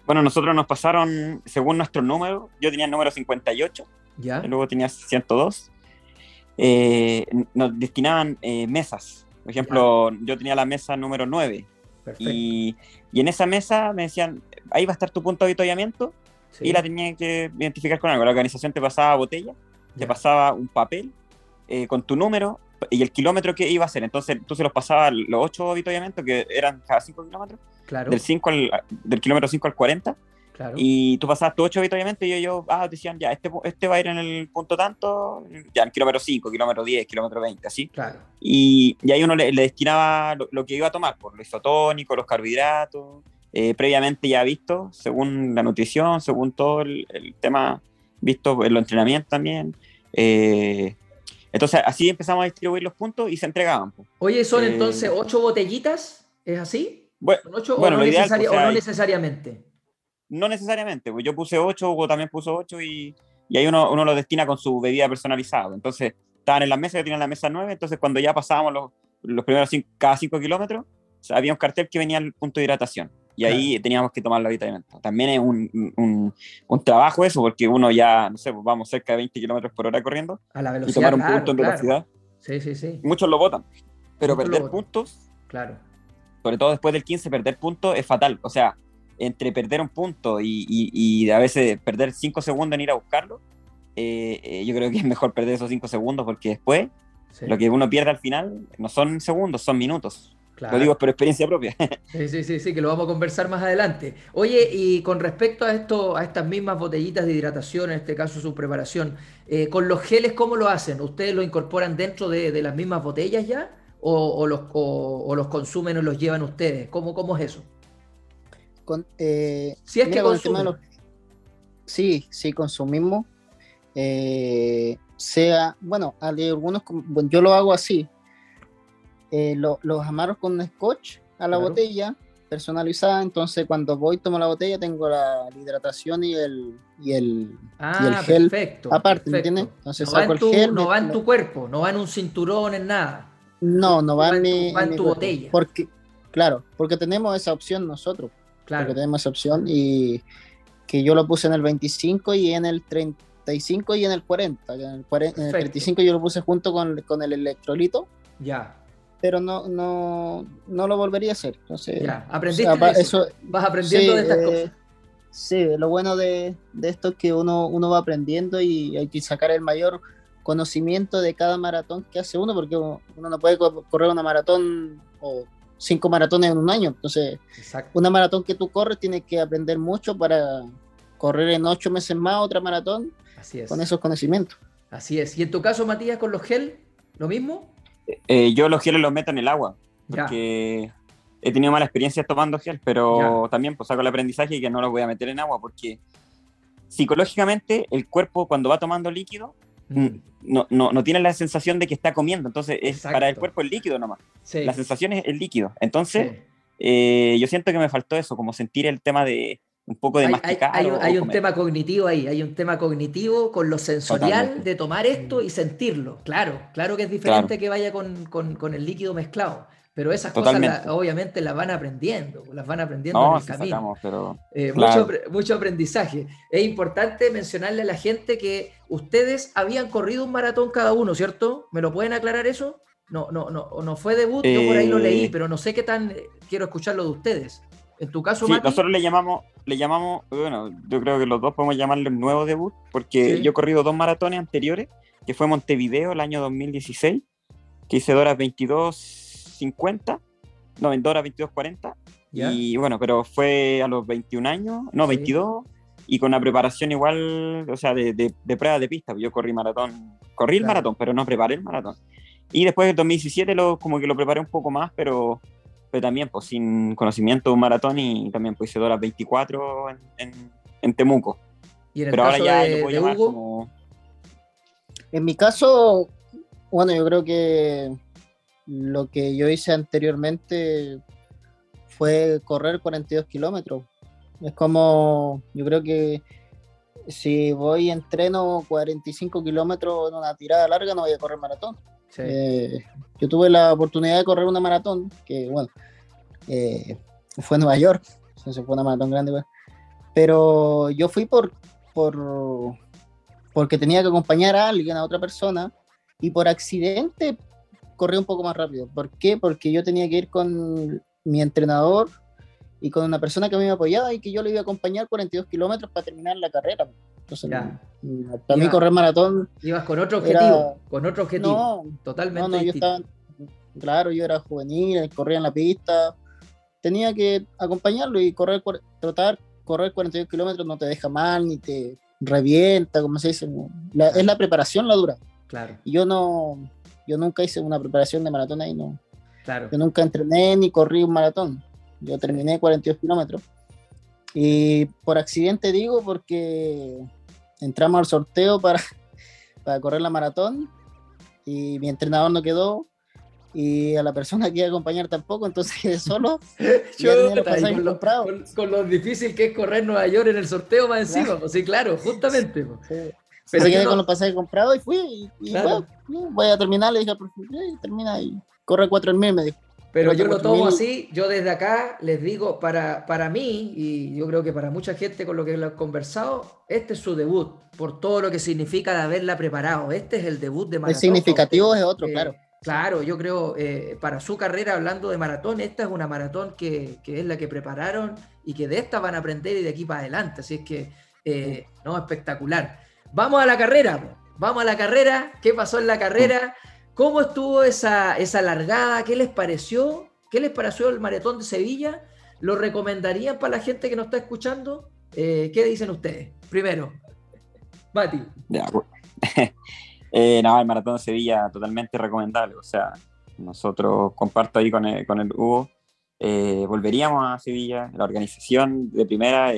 Bueno, nosotros nos pasaron, según nuestro número, yo tenía el número 58, ¿Ya? y luego tenía 102, eh, nos destinaban eh, mesas. Por ejemplo, yo tenía la mesa número 9 Perfecto. y, y en esa mesa me decían, ahí va a estar tu punto de avituallamiento Sí. y la tenía que identificar con algo. La organización te pasaba botella, te Ya. pasaba un papel eh, con tu número y el kilómetro que iba a ser. Entonces tú se los pasabas los ocho avituallamientos, que eran cada 5 kilómetros, Claro, del, 5 al, del kilómetro 5 al 40, claro. y tú pasabas tus ocho avituallamientos y ellos, ah, decían, ya, este, este va a ir en el punto tanto, ya, en kilómetro 5, kilómetro 10, kilómetro 20, así. Claro. Y, y ahí uno le, le destinaba lo, lo que iba a tomar, por lo isotónico, los carbohidratos, eh, previamente ya visto, según la nutrición, según todo el, el tema visto en los entrenamientos también. Eh, entonces así empezamos a distribuir los puntos y se entregaban. pues. Oye, ¿son Eh, entonces ocho botellitas? ¿Es así? Bueno, ¿Son ocho bueno, o, no ideal, o sea, o no necesariamente? No necesariamente, pues yo puse 8, Hugo también puso 8 y, y ahí uno, uno lo destina con su bebida personalizada. Entonces estaban en la mesa, yo tenía la mesa 9, entonces cuando ya pasábamos los, los primeros cinco, cada 5 kilómetros, había un cartel que venía al punto de hidratación. Y ahí teníamos que tomar los avituallamientos. También es un, un, un trabajo eso, porque uno ya, no sé, pues vamos cerca de 20 kilómetros por hora corriendo A la y velocidad. tomar un claro, punto en claro. velocidad. Sí, sí, sí. Muchos lo votan, pero Muchos perder botan. puntos Claro. sobre todo después del 15, perder puntos es fatal. O sea, entre perder un punto y, y- y a veces perder 5 segundos en ir a buscarlo, eh, eh, yo creo que es mejor perder esos 5 segundos porque después sí, lo que uno pierde al final no son segundos, son minutos. claro. Lo digo por experiencia propia. Sí, sí, sí, sí, que lo vamos a conversar más adelante. Oye, y con respecto a esto, a estas mismas botellitas de hidratación, en este caso su preparación, eh, con los geles, ¿cómo lo hacen? ¿Ustedes lo incorporan dentro de, de las mismas botellas ya? ¿O, o los, o- o los consumen o los llevan ustedes? ¿Cómo, cómo es eso? Con, eh, Si es que con el tema de consumen. los- Sí, sí, consumimos. eh, sea, bueno, algunos, bueno, yo lo hago así. eh, lo- los amarro con scotch a la Claro. botella personalizada, entonces cuando voy tomo la botella tengo la, la hidratación y el, y el Ah, el gel perfecto. aparte, ¿me perfecto. entiendes? Entonces no va, saco en el tu, gel, no me- va en me- tu cuerpo, no va en un cinturón, en nada. no, no va en tu- mi, va en tu botella. Porque, claro, porque tenemos esa opción nosotros. Claro. porque tenemos opción y que yo lo puse en el 25 y en el 35 y en el 40. que En el, 40 en el Perfecto. 35 yo lo puse junto con, con el electrolito, Ya, pero no, no, no lo volvería a hacer. Entonces, ya. o Aprendiste sea, eso. eso- Vas aprendiendo sí, de estas eh, cosas. Sí, lo bueno de, de esto es que uno, uno va aprendiendo y hay que sacar el mayor conocimiento de cada maratón que hace uno, porque uno no puede co- correr una maratón o cinco maratones en un año. Entonces, Exacto. una maratón que tú corres tienes que aprender mucho para correr en ocho meses más otra maratón Así es. con esos conocimientos. Así es. ¿Y en tu caso, Matías, con los gel, lo mismo? Eh, yo los geles los meto en el agua, Ya. porque he tenido malas experiencias tomando gel, pero Ya. también pues saco el aprendizaje que no los voy a meter en agua, porque psicológicamente el cuerpo cuando va tomando líquido no, no, no tiene la sensación de que está comiendo, entonces es, Exacto. para el cuerpo el líquido nomás. Sí. La sensación es el líquido. Entonces, sí. eh, yo siento que me faltó eso, como sentir el tema de un poco de Hay, masticar. hay un, hay tema cognitivo ahí, hay un tema cognitivo con lo sensorial Totalmente. de tomar esto y sentirlo. Claro, claro que es diferente que vaya con, con- con el líquido mezclado. Pero esas Totalmente. cosas la- obviamente las van aprendiendo, las van aprendiendo No, en el camino. sacamos, pero Eh, Claro. mucho, mucho aprendizaje. Es importante mencionarle a la gente que ustedes habían corrido un maratón cada uno, ¿cierto? ¿Me lo pueden aclarar eso? No, no, no, no fue debut, yo por ahí lo Eh, leí, pero no sé qué tan eh, quiero escucharlo de ustedes. En tu caso, Sí, Mati, nosotros le llamamos, le llamamos, bueno, yo creo que los dos podemos llamarle un nuevo debut, porque Sí. yo he corrido dos maratones anteriores, que fue Montevideo el año 2016, que hice horas 22.50, no, en de horas 22.40, Y bueno, pero fue a los 21 años, no, 22, y con una preparación igual, o sea, de, de, prueba de pista. Yo corrí maratón, corrí el maratón, pero no preparé el maratón. Y después del 2017 lo, como que lo preparé un poco más, pero, pero también pues sin conocimiento de un maratón y también pues hice horas 24 en, en, Temuco. ¿Y en el pero caso ahora ya de, lo Hugo? como... En mi caso, bueno, yo creo que lo que yo hice anteriormente fue correr 42 kilómetros. Es como, yo creo que si voy entreno 45 kilómetros en una tirada larga, no voy a correr maratón. Eh, yo tuve la oportunidad de correr una maratón, que bueno, eh, fue en Nueva York, entonces fue una maratón grande, pues. pero yo fui por, por porque tenía que acompañar a alguien, a otra persona, y por accidente corrí un poco más rápido. ¿Por qué? Porque yo tenía que ir con mi entrenador y con una persona que me apoyaba y que yo le iba a acompañar 42 kilómetros para terminar la carrera. Entonces, para mí correr maratón... Ibas con otro objetivo, con otro objetivo, no, totalmente no, no, yo estaba, claro, yo era juvenil, corría en la pista, tenía que acompañarlo y correr, tratar, correr 42 kilómetros no te deja mal, ni te revienta, como se dice, es la preparación la dura. Claro. Y yo no, yo nunca hice una preparación de maratón ahí, no. Claro. Yo nunca entrené ni corrí un maratón. Yo terminé 42 kilómetros. Y por accidente digo, porque entramos al sorteo para, para correr la maratón y mi entrenador no quedó y a la persona que iba a acompañar tampoco, entonces solo Yo, con, lo, con, lo difícil que es correr Nueva York en el sorteo más encima, pues sí, claro, justamente. Pues. Pero quedé con los pasajes comprados y fui, y, bueno, voy a terminar, le dije, termina y corre cuatro mil, me dijo. Pero yo lo tomo así, yo desde acá les digo, para, para mí, y yo creo que para mucha gente con lo que he conversado, este es su debut, por todo lo que significa de haberla preparado. Este es el debut de maratón. El significativo es otro, claro. Claro, yo creo, eh, para su carrera, hablando de maratón, esta es una maratón que, que, es la que prepararon y que de esta van a aprender y de aquí para adelante. Así es que, eh, no, espectacular. Vamos a la carrera, vamos a la carrera. ¿Qué pasó en la carrera? ¿Cómo estuvo esa, esa largada? ¿Qué les pareció? ¿Qué les pareció el maratón de Sevilla? ¿Lo recomendarían para la gente que nos está escuchando? Eh, ¿Qué dicen ustedes? Primero, Mati. eh, no, el maratón de Sevilla totalmente recomendable. O sea, nosotros comparto ahí con el, con el Hugo. Eh, volveríamos a Sevilla. La organización de primera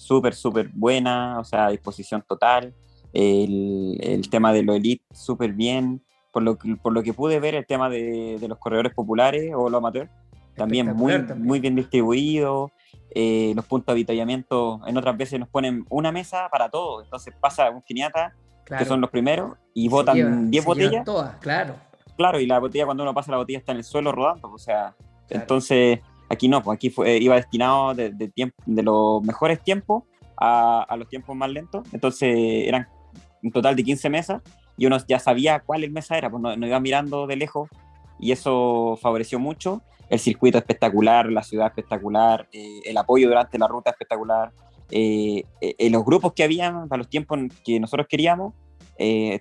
súper, súper buena, o sea, disposición total. El, el tema de lo elite súper bien. Por lo, por lo que pude ver, el tema de, de los corredores populares o los amateurs, también muy, muy bien distribuido. Eh, los puntos de avitallamiento en otras veces nos ponen una mesa para todos. Entonces pasa un quiniata, que son los primeros, y botan 10 botellas. Todas, claro. Claro, y la botella, cuando uno pasa la botella, está en el suelo rodando. O sea, entonces aquí no, pues aquí fue, iba destinado de, de, tiempo, de los mejores tiempos a, a, los tiempos más lentos. Entonces eran un total de 15 mesas y uno ya sabía cuál mesa era, pues no, iba mirando de lejos y eso favoreció mucho. El circuito espectacular, la ciudad espectacular, eh, el apoyo durante la ruta espectacular, eh, eh, los grupos que habían para los tiempos que nosotros queríamos,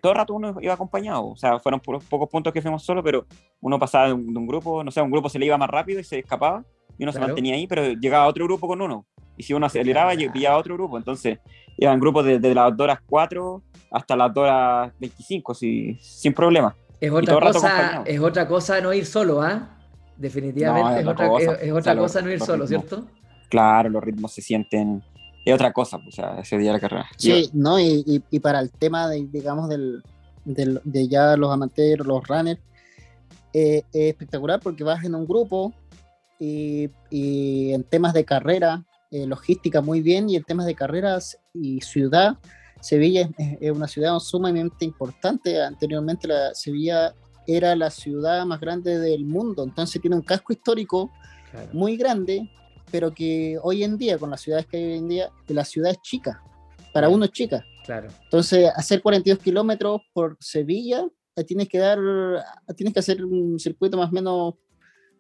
todo el rato uno iba acompañado, o sea, fueron pocos puntos que fuimos solos, pero uno pasaba de un, grupo, no sé, un grupo se le iba más rápido y se escapaba, y uno se mantenía ahí, pero llegaba otro grupo con uno, y si uno aceleraba, y pillaba otro grupo, entonces iban grupos desde de las 2 horas 4 hasta las 2 horas 25, sin problema. Es otra, cosa, es otra cosa no ir solo, ¿ah? Definitivamente es, otra, cosa, es, otra cosa no ir solo, ¿cierto? Claro, los ritmos se sienten. Es otra cosa, pues, o sea, ese día de la carrera. Sí, no, y, y, para el tema, de, digamos, del, del, de ya los amateurs, los runners, eh, es espectacular porque vas en un grupo y, y en temas de carrera, eh, logística muy bien, y en temas de carreras y ciudad, Sevilla es, una ciudad sumamente importante. Anteriormente la Sevilla era la ciudad más grande del mundo, entonces tiene un casco histórico muy grande, pero que hoy en día, con las ciudades que hay hoy en día, la ciudad es chica, para uno es chica. Claro. Entonces, hacer 42 kilómetros por Sevilla, eh, tienes que dar, tienes que hacer un circuito más o menos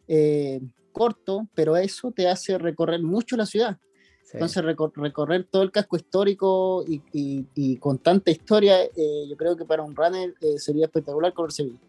eh, corto, pero eso te hace recorrer mucho la ciudad. Entonces, recorrer todo el casco histórico y, con tanta historia, eh, yo creo que para un runner eh, sería espectacular correr Sevilla.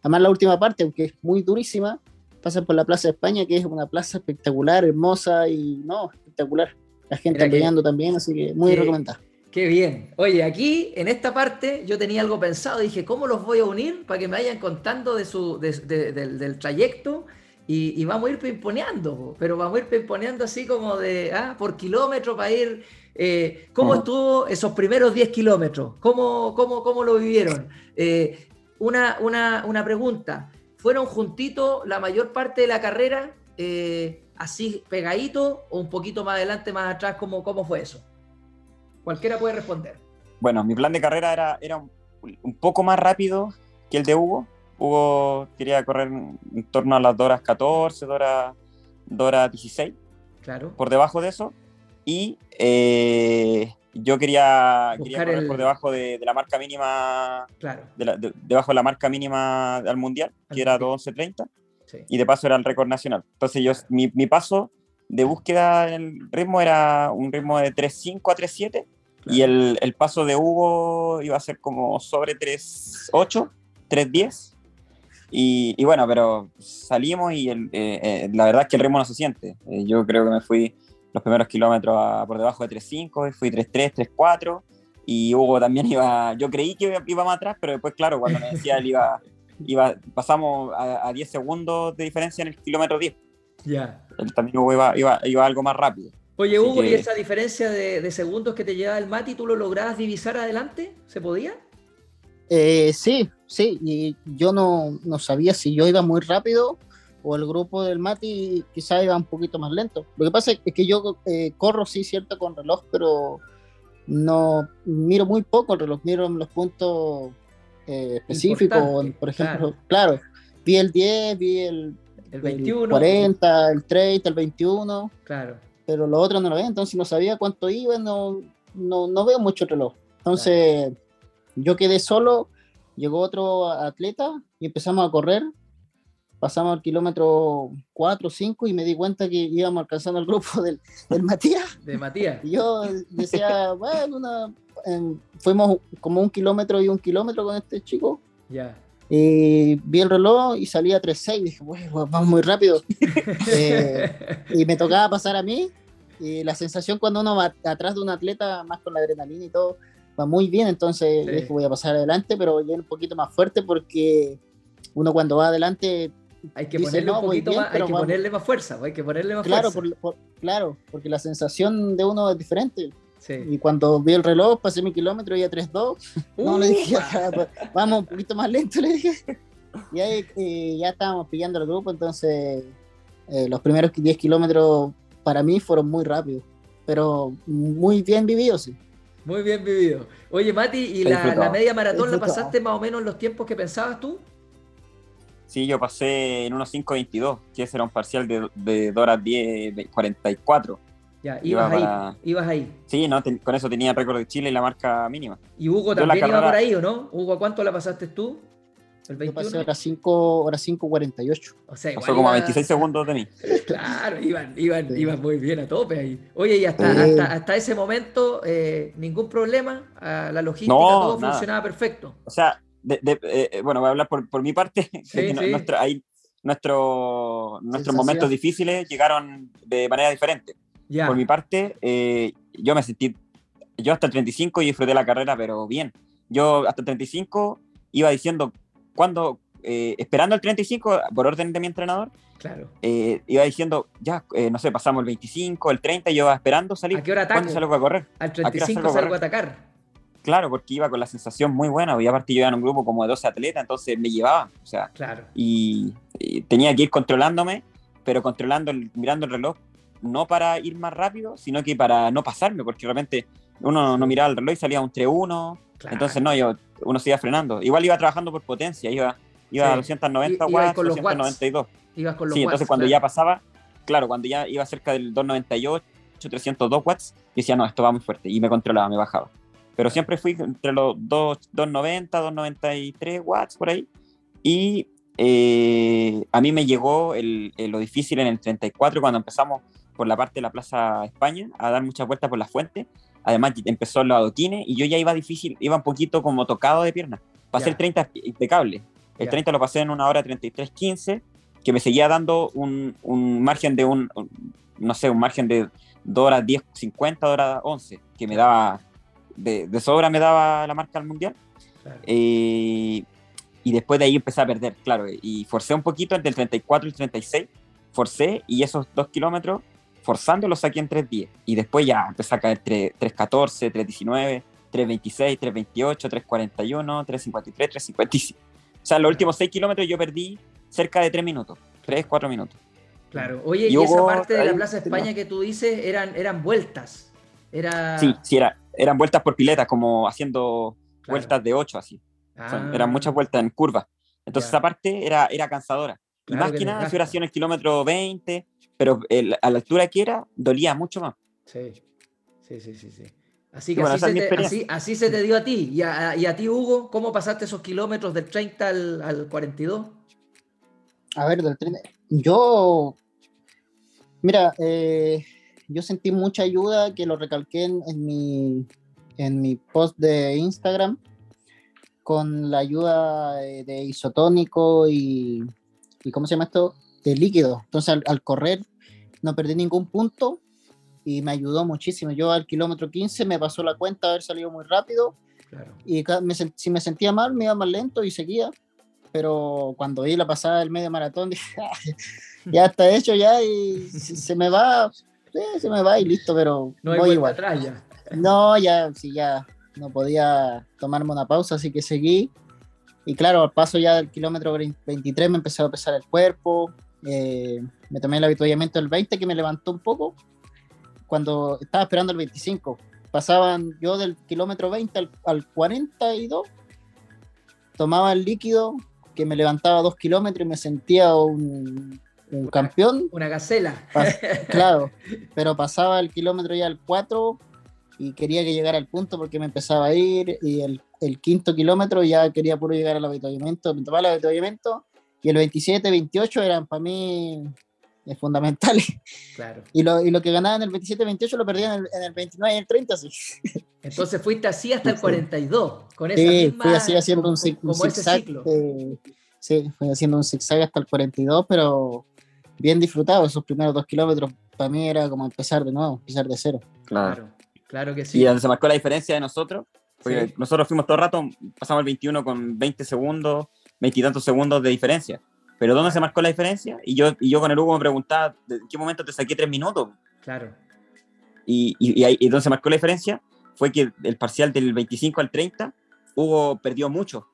Además, la última parte, aunque es muy durísima, pasen por la Plaza de España, que es una plaza espectacular, hermosa y no, espectacular. La gente apoyando también, así que muy recomendada. Qué bien. Oye, aquí en esta parte yo tenía algo pensado, dije, ¿cómo los voy a unir para que me vayan contando de su, del, trayecto? Y, vamos a ir pimponeando, pero vamos a ir pimponeando así como de, ah, por kilómetro para ir... Eh, ¿Cómo estuvo esos primeros 10 kilómetros? ¿Cómo, cómo, cómo lo vivieron? Eh, una, una, una, pregunta, ¿fueron juntitos la mayor parte de la carrera, eh, así pegadito o un poquito más adelante, más atrás? ¿Cómo, cómo fue eso? Cualquiera puede responder. Bueno, mi plan de carrera era, era un, poco más rápido que el de Hugo. Hugo quería correr en torno a las 2 horas 14, 2 horas, 16. Claro. Por debajo de eso. Y eh, yo quería, correr por debajo de, la marca mínima. Claro. debajo de la marca mínima al mundial, que era 2.11.30. Sí. Y de paso era el récord nacional. Entonces, yo, mi, mi paso de búsqueda en el ritmo era un ritmo de 3.5 a 3.7 y el, el, paso de Hugo iba a ser como sobre 3.8, 3.10. Y, y bueno, pero salimos y el, eh, eh, la verdad es que el ritmo no se siente. Eh, yo creo que me fui los primeros kilómetros por debajo de 3.5, fui 3.3, 3.4. Y Hugo también iba, yo creí que iba, más atrás, pero después, claro, cuando me decía él iba, iba pasamos a, a 10 segundos de diferencia en el kilómetro 10. Ya. Él también Hugo iba, iba, iba algo más rápido. Oye, Hugo, ¿y esa diferencia de, segundos que te lleva el Mati, tú lo lograbas divisar adelante? ¿Se podía? Eh, sí, sí, y yo no, sabía si yo iba muy rápido o el grupo del Mati quizá iba un poquito más lento. Lo que pasa es que yo eh, corro, sí, cierto, con reloj, pero no miro muy poco el reloj, miro los puntos eh, específicos. Por ejemplo, claro. vi el 10, vi el, el 21, el 40, el 30, el 21. Claro pero los otros no lo ven, entonces no sabía cuánto iba, no, no, no veo mucho reloj. Entonces yo quedé solo, llegó otro atleta y empezamos a correr, pasamos al kilómetro 4 o 5 y me di cuenta que íbamos alcanzando el grupo del, del Matías. De Matías. Y yo decía, bueno, una, fuimos como un kilómetro y un kilómetro con este chico. Ya. Y vi el reloj y salía 3.6. Dije, bueno, vamos muy rápido. Eh, y me tocaba pasar a mí. Y la sensación cuando uno va atrás de un atleta, más con la adrenalina y todo, va muy bien. Entonces dije, voy a pasar adelante, pero ya un poquito más fuerte porque uno cuando va adelante. Hay que ponerle un poquito más, hay que ponerle más fuerza, hay que ponerle más claro, fuerza. claro, porque la sensación de uno es diferente. Y cuando vi el reloj, pasé mi kilómetro y a 3.2. no, le dije, pues, vamos un poquito más lento, le dije. Y ahí eh, ya estábamos pillando el grupo, entonces eh, los primeros 10 kilómetros para mí fueron muy rápidos, pero muy bien vividos, sí. Muy bien vivido. Oye, Mati, ¿y la, media maratón la pasaste más o menos en los tiempos que pensabas tú? Sí, yo pasé en unos 5.22, que ese era un parcial de, de 2 horas 10, 44. Ya, ibas ahí, ibas ahí. Sí, no, con eso tenía el récord de Chile y la marca mínima. ¿Y Hugo también iba por ahí o no? Hugo, ¿cuánto la pasaste tú? ¿El 21? Yo pasé hora 5, hora 5.48. O sea, Pasó como a 26 segundos de mí. Claro, iban, iban, iban muy bien a tope ahí. Oye, y hasta, hasta, hasta, ese momento, eh, ningún problema, la logística, todo funcionaba perfecto. O sea, de, de, eh, bueno, voy a hablar por, por mi parte. Sí, sí. Nuestro, ahí, nuestro, nuestros momentos difíciles llegaron de manera diferente. Por mi parte, eh, yo me sentí, yo hasta el 35 y disfruté la carrera, pero bien. Yo hasta el 35 iba diciendo, cuando, eh, esperando el 35, por orden de mi entrenador, claro. Eh, iba diciendo, ya, no sé, pasamos el 25, el 30, y yo iba esperando salir. ¿A qué hora ataco? ¿Cuándo salgo a correr? Al 35 salgo a, atacar. Claro, porque iba con la sensación muy buena, y aparte yo iba en un grupo como de 12 atletas, entonces me llevaba, o sea, claro. y, y tenía que ir controlándome, pero controlando, mirando el reloj, no para ir más rápido, sino que para no pasarme, porque realmente uno no miraba el reloj y salía un 3-1, entonces no, yo, uno se iba frenando. Igual iba trabajando por potencia, iba, iba a 290 watts, 292. Ibas con los sí, entonces cuando ya pasaba, claro, cuando ya iba cerca del 298, 302 watts, decía, no, esto va muy fuerte, y me controlaba, me bajaba. Pero siempre fui entre los 2, 290, 293 watts por ahí, y eh, a mí me llegó el, lo difícil en el 34 cuando empezamos por la parte de la Plaza España a dar muchas vueltas por la fuente. Además, empezó los adoquines y yo ya iba difícil, iba un poquito como tocado de pierna. Pasé el 30 impecable. El 30 lo pasé en una hora 33.15 que me seguía dando un, un margen de un, no sé, un margen de 2 horas 10, 50, 2 horas 11, que me daba, de, de sobra me daba la marca al mundial. Eh, y después de ahí empecé a perder, claro, y forcé un poquito entre el 34 y el 36, forcé y esos dos kilómetros, forzando los saqué en 3.10. Y después ya empecé a caer 3.14, 3.19, 3.26, 3.28, 3.41, 3.53, 3.55. O sea, los últimos 6 kilómetros yo perdí cerca de 3 minutos, 3, 4 minutos. Claro, oye, y, esa parte de la Plaza España que tú dices eran, eran vueltas. Era... Sí, sí, era, eran vueltas por piletas, como haciendo vueltas de 8 así. eran muchas ah. vueltas en curva. Entonces esa parte era, era cansadora. y más que, nada, si hubiera sido en el kilómetro 20, pero a la altura que era, dolía mucho más. Sí, sí, sí, sí. Así que así, se te, así, se te, dio a ti. ¿Y a, y a, ti, Hugo, cómo pasaste esos kilómetros del 30 al, al 42? A ver, del 30. Yo. Mira, eh, yo sentí mucha ayuda que lo recalqué en, mi, en mi post de Instagram con la ayuda de, isotónico y, y, ¿cómo se llama esto? De líquido. Entonces al, correr no perdí ningún punto y me ayudó muchísimo. Yo al kilómetro 15 me pasó la cuenta de haber salido muy rápido y si me sentía mal me iba más lento y seguía. Pero cuando vi la pasada del medio maratón dije, ya está hecho ya y se me va, se me va y listo, pero no voy igual. Atrás ya. No, ya, sí, ya no podía tomarme una pausa, así que seguí. Y claro, al paso ya del kilómetro 23 me empezó a pesar el cuerpo, eh, me tomé el habituallamiento del 20 que me levantó un poco cuando estaba esperando el 25. Pasaban yo del kilómetro 20 al, al 42, tomaba el líquido que me levantaba dos kilómetros y me sentía un, un campeón. Una gacela. claro, pero pasaba el kilómetro ya al 4 y quería que llegara al punto porque me empezaba a ir y el, el quinto kilómetro ya quería puro llegar al avituallamiento, me tomaba el avituallamiento y el 27, 28 eran para mí eh, fundamentales. Claro. Y lo, y lo que ganaba en el 27, 28 lo perdía en el, en el 29 y el 30, sí. Entonces fuiste así hasta el 42, con esa sí, fui así haciendo un, como, un zigzag. sí, fui haciendo un zigzag hasta el 42, pero bien disfrutado. Esos primeros dos kilómetros para mí era como empezar de nuevo, empezar de cero. Claro, claro que sí. Y donde se marcó la diferencia de nosotros, porque nosotros fuimos todo el rato, pasamos el 21 con 20 segundos, 20 y tantos segundos de diferencia. Pero ¿dónde se marcó la diferencia? Y yo, y yo con el Hugo me preguntaba, ¿en qué momento te saqué tres minutos? Claro. Y, y, y, ahí, y donde se marcó la diferencia fue que el parcial del 25 al 30, Hugo perdió mucho.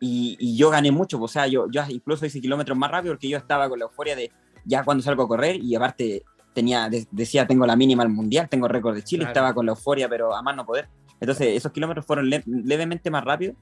Y, y, yo gané mucho, o sea, yo, yo incluso hice kilómetros más rápido porque yo estaba con la euforia de ya cuando salgo a correr y aparte tenía, decía, tengo la mínima al mundial, tengo récord de Chile, estaba con la euforia, pero a más no poder. Entonces, esos kilómetros fueron levemente más rápidos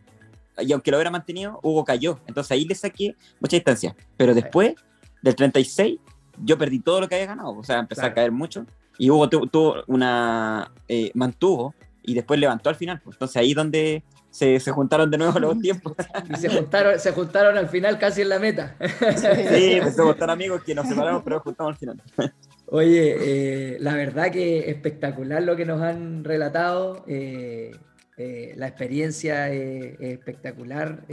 y aunque lo hubiera mantenido, Hugo cayó. Entonces ahí le saqué mucha distancia. Pero después del 36, yo perdí todo lo que había ganado, o sea, empecé a caer mucho. Y Hugo tuvo una. Eh, mantuvo y después levantó al final. Pues. Entonces ahí donde se, se, juntaron de nuevo los tiempos. Y se juntaron, se juntaron al final casi en la meta. Sí, pues somos tan amigos que nos separamos, pero juntamos al final. Oye, eh, la verdad que espectacular lo que nos han relatado. Eh, eh, la experiencia es, espectacular,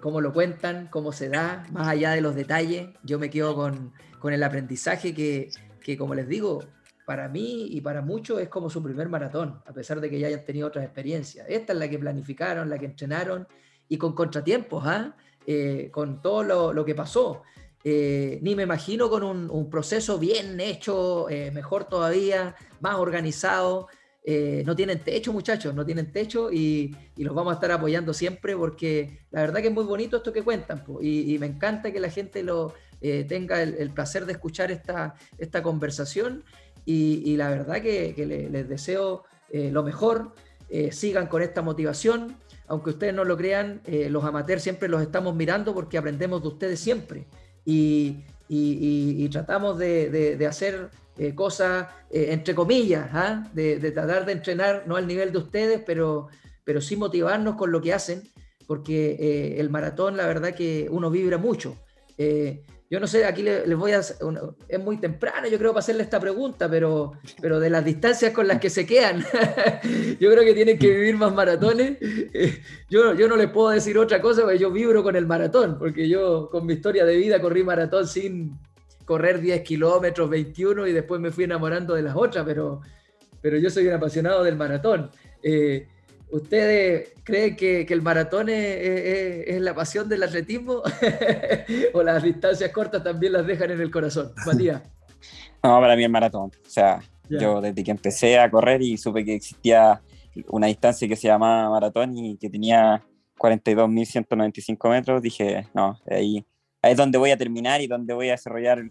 cómo lo cuentan, cómo se da, más allá de los detalles. Yo me quedo con, con el aprendizaje que, que, como les digo, para mí y para muchos es como su primer maratón, a pesar de que ya hayan tenido otras experiencias. Esta es la que planificaron, la que entrenaron y con contratiempos, ¿ah? eh, con todo lo, que pasó. Eh, ni me imagino con un, proceso bien hecho, eh, mejor todavía, más organizado. No tienen techo, muchachos, no tienen techo y, los vamos a estar apoyando siempre porque la verdad que es muy bonito esto que cuentan y, me encanta que la gente lo, tenga el, placer de escuchar esta, esta conversación y, la verdad que, les deseo eh, lo mejor, eh, sigan con esta motivación, aunque ustedes no lo crean, eh, los amateurs siempre los estamos mirando porque aprendemos de ustedes siempre y, tratamos de, hacer cosas entre comillas, ¿ah? de, tratar de entrenar no al nivel de ustedes, pero, pero sí motivarnos con lo que hacen, porque el maratón la verdad que uno vibra mucho. yo no sé, aquí les, voy a... es muy temprano, yo creo, para hacerle esta pregunta, pero, pero de las distancias con las que se quedan, yo creo que tienen que vivir más maratones. yo, yo no les puedo decir otra cosa, porque yo vibro con el maratón, porque yo con mi historia de vida corrí maratón sin correr 10 kilómetros, 21, y después me fui enamorando de las otras, pero, pero yo soy un apasionado del maratón. Eh, ¿Ustedes creen que, el maratón es, la pasión del atletismo? ¿O las distancias cortas también las dejan en el corazón? Matías. No, para mí el maratón. O sea, yo desde que empecé a correr y supe que existía una distancia que se llamaba maratón y que tenía 42.195 metros, dije, no, ahí, ahí es donde voy a terminar y donde voy a desarrollar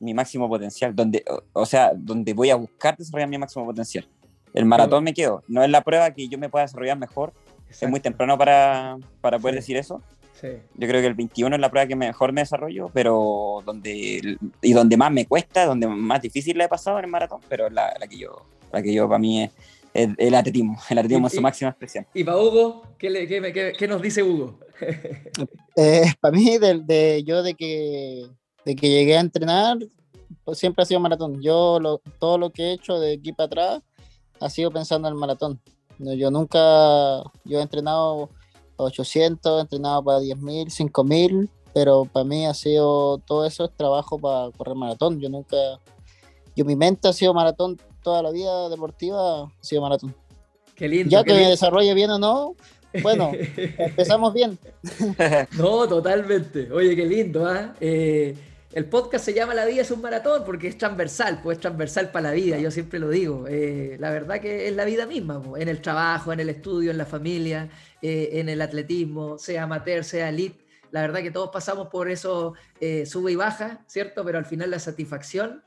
mi máximo potencial, donde, o sea, donde voy a buscar desarrollar mi máximo potencial. El maratón me quedo. No es la prueba que yo me pueda desarrollar mejor. Es muy temprano para, para poder decir eso. Yo creo que el 21 es la prueba que mejor me desarrollo, pero donde y donde más me cuesta, donde más difícil le he pasado en el maratón, pero la, la que yo, la que yo para mí es, el atletismo, el atletismo en su máxima expresión. ¿Y para Hugo? ¿Qué, le, qué, qué, nos dice Hugo? eh, para mí, de, de, yo de que, de que llegué a entrenar, pues siempre ha sido maratón. Yo lo, todo lo que he hecho de aquí para atrás ha sido pensando en el maratón. Yo nunca, yo he entrenado 800, he entrenado para 10.000, 5.000, pero para mí ha sido, todo eso es trabajo para correr maratón. Yo nunca, yo mi mente ha sido maratón, toda la vida deportiva ha sido maratón. Qué lindo. Ya que me desarrolle bien o no, bueno, empezamos bien. no, totalmente. Oye, qué lindo, ¿ah? ¿eh? El podcast se llama La vida es un maratón porque es transversal, pues es transversal para la vida, yo siempre lo digo. Eh, la verdad que es la vida misma, en el trabajo, en el estudio, en la familia, eh, en el atletismo, sea amateur, sea elite. La verdad que todos pasamos por eso, eh, sube y baja, ¿cierto? Pero al final la satisfacción,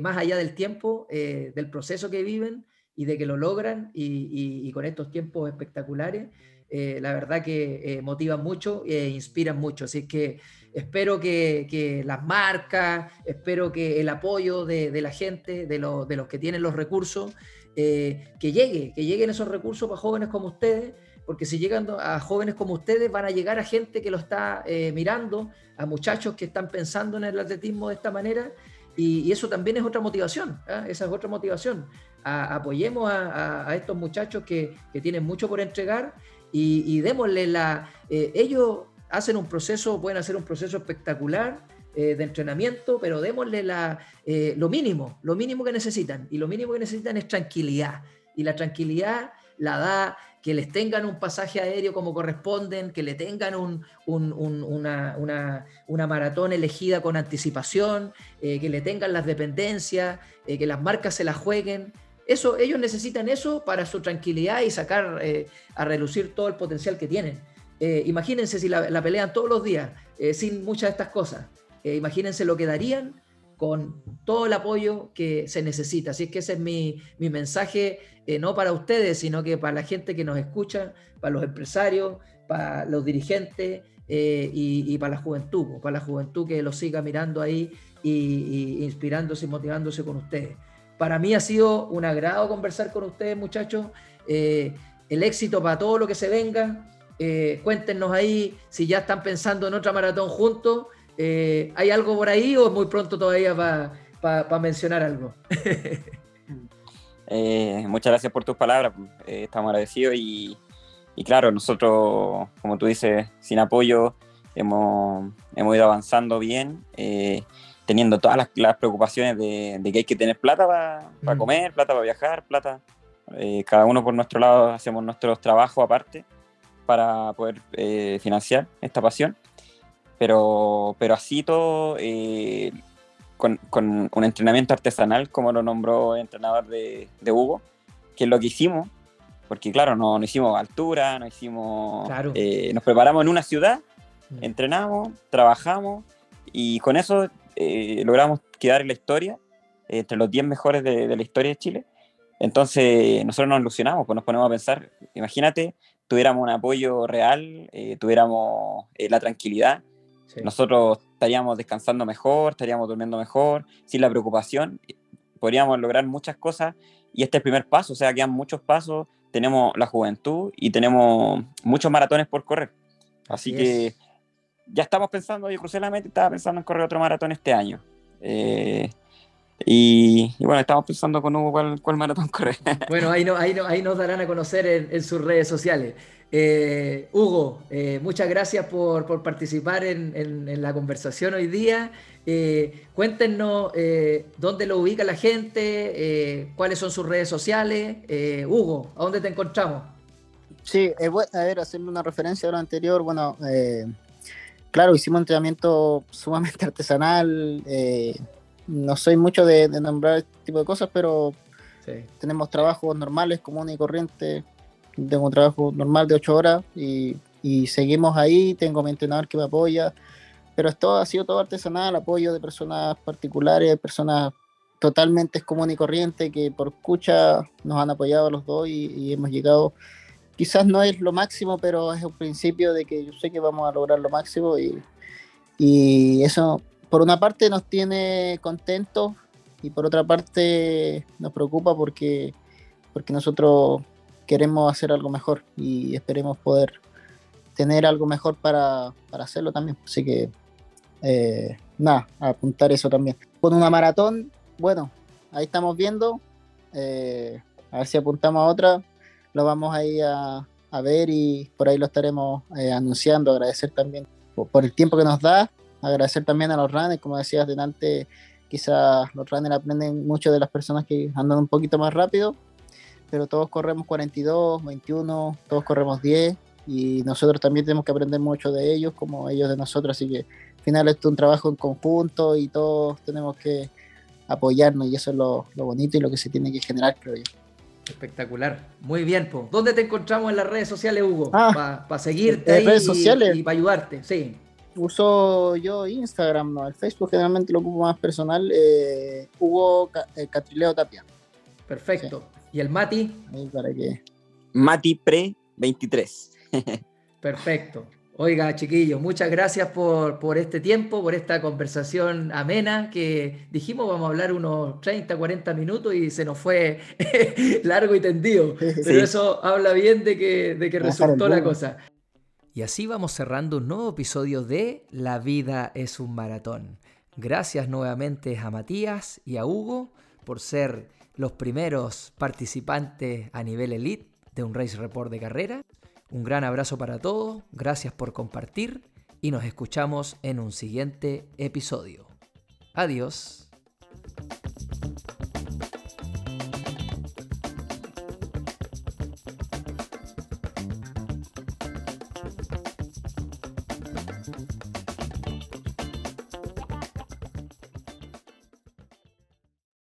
más allá del tiempo, del proceso que viven y de que lo logran y, y con estos tiempos espectaculares, la verdad que motivan mucho e inspiran mucho. Así que espero que, las marcas, espero que el apoyo de, la gente, de, de, los que tienen los recursos, eh, que llegue, que lleguen esos recursos para jóvenes como ustedes, porque si llegan a jóvenes como ustedes van a llegar a gente que lo está eh, mirando, a muchachos que están pensando en el atletismo de esta manera, y, eso también es otra motivación, ¿ah? esa es otra motivación. apoyemos a, estos muchachos que, tienen mucho por entregar y, démosle la... Eh, ellos hacen un proceso, pueden hacer un proceso espectacular eh, de entrenamiento, pero démosle la, eh, lo mínimo, lo mínimo que necesitan. Y lo mínimo que necesitan es tranquilidad. Y la tranquilidad la da que les tengan un pasaje aéreo como corresponden, que le tengan una, maratón elegida con anticipación, eh, que le tengan las dependencias, que las marcas se las jueguen. Eso, ellos necesitan eso para su tranquilidad y sacar a relucir todo el potencial que tienen. Eh, imagínense si la, pelean todos los días eh, sin muchas de estas cosas. Eh, imagínense lo que darían con todo el apoyo que se necesita. Así es que ese es mi, mensaje, no para ustedes, sino que para la gente que nos escucha, para los empresarios, para los dirigentes y, para la juventud, para la juventud que los siga mirando ahí y, inspirándose y motivándose con ustedes. Para mí ha sido un agrado conversar con ustedes, muchachos. el éxito para todo lo que se venga. Eh, cuéntenos ahí si ya están pensando en otra maratón juntos. Eh, ¿Hay algo por ahí o es muy pronto todavía para mencionar algo? Eh, muchas gracias por tus palabras. estamos agradecidos y, claro, nosotros, como tú dices, sin apoyo hemos, hemos ido avanzando bien, teniendo todas las, preocupaciones de, que hay que tener plata para mm. comer, plata para viajar, plata. cada uno por nuestro lado hacemos nuestros trabajos aparte para poder eh, financiar esta pasión. Pero, pero así todo, eh, con, con, un entrenamiento artesanal, como lo nombró el entrenador de, de Hugo, que es lo que hicimos, porque claro, no, no hicimos altura, no hicimos... Eh, nos preparamos en una ciudad, mm. entrenamos, trabajamos, y con eso logramos quedar en la historia, entre los 10 mejores de, de la historia de Chile. Entonces nosotros nos ilusionamos, pues nos ponemos a pensar, imagínate tuviéramos un apoyo real, eh, tuviéramos eh, la tranquilidad, nosotros estaríamos descansando mejor, estaríamos durmiendo mejor, sin la preocupación, podríamos lograr muchas cosas y este es el primer paso, o sea, quedan muchos pasos, tenemos la juventud y tenemos muchos maratones por correr. Así, que ya estamos pensando, yo crucé la meta y estaba pensando en correr otro maratón este año. Eh, y, bueno, estamos pensando con Hugo cuál, maratón correr. Bueno, ahí, no, ahí, no, ahí nos darán a conocer en, sus redes sociales. Eh, Hugo, eh, muchas gracias por, por participar en, en, la conversación hoy día. cuéntenos dónde lo ubica la gente, cuáles son sus redes sociales. Hugo, ¿a dónde te encontramos? Sí, a ver, hacerle una referencia a lo anterior. Bueno, claro, hicimos un entrenamiento sumamente artesanal. No soy mucho de, nombrar este tipo de cosas, pero tenemos trabajos normales, comunes y corrientes. Tengo un trabajo normal de 8 horas y, seguimos ahí. Tengo mi entrenador que me apoya, pero esto ha sido todo artesanal, apoyo de personas particulares, personas totalmente comunes y corrientes que por escucha nos han apoyado a los dos y hemos llegado quizás no es lo máximo, pero es un principio de que yo sé que vamos a lograr lo máximo y, y eso por una parte nos tiene contentos y por otra parte nos preocupa porque, porque nosotros queremos hacer algo mejor y esperemos poder tener algo mejor para, para hacerlo también. Así que eh, nada, apuntar eso también. Con una maratón, bueno, ahí estamos viendo. Eh, a ver si apuntamos a otra lo vamos ahí a, a ver y por ahí lo estaremos eh, anunciando. Agradecer también por, el tiempo que nos da, agradecer también a los runners, como decías delante, quizás los runners aprenden mucho de las personas que andan un poquito más rápido, pero todos corremos 42, 21, todos corremos 10 y nosotros también tenemos que aprender mucho de ellos como ellos de nosotros, así que al final esto es un trabajo en conjunto y todos tenemos que apoyarnos y eso es lo, lo bonito y lo que se tiene que generar, creo yo. Espectacular. Muy bien, po. ¿Dónde te encontramos en las redes sociales, Hugo? Ah, para seguirte redes sociales. y, para ayudarte. Sí. Uso yo Instagram, ¿no? El Facebook generalmente lo ocupo más personal. Eh, Hugo eh, Catrileo Tapia. Perfecto. ¿Y el Mati? Ahí para que... Mati Pre 23. Perfecto. Oiga, chiquillos, muchas gracias por, este tiempo, por esta conversación amena que dijimos vamos a hablar unos 30, 40 minutos y se nos fue largo y tendido. Pero eso habla bien de que, de que resultó la cosa. Y así vamos cerrando un nuevo episodio de La vida es un maratón. Gracias nuevamente a Matías y a Hugo por ser los primeros participantes a nivel elite de un Race Report de carrera. Un gran abrazo para todos, gracias por compartir y nos escuchamos en un siguiente episodio. Adiós.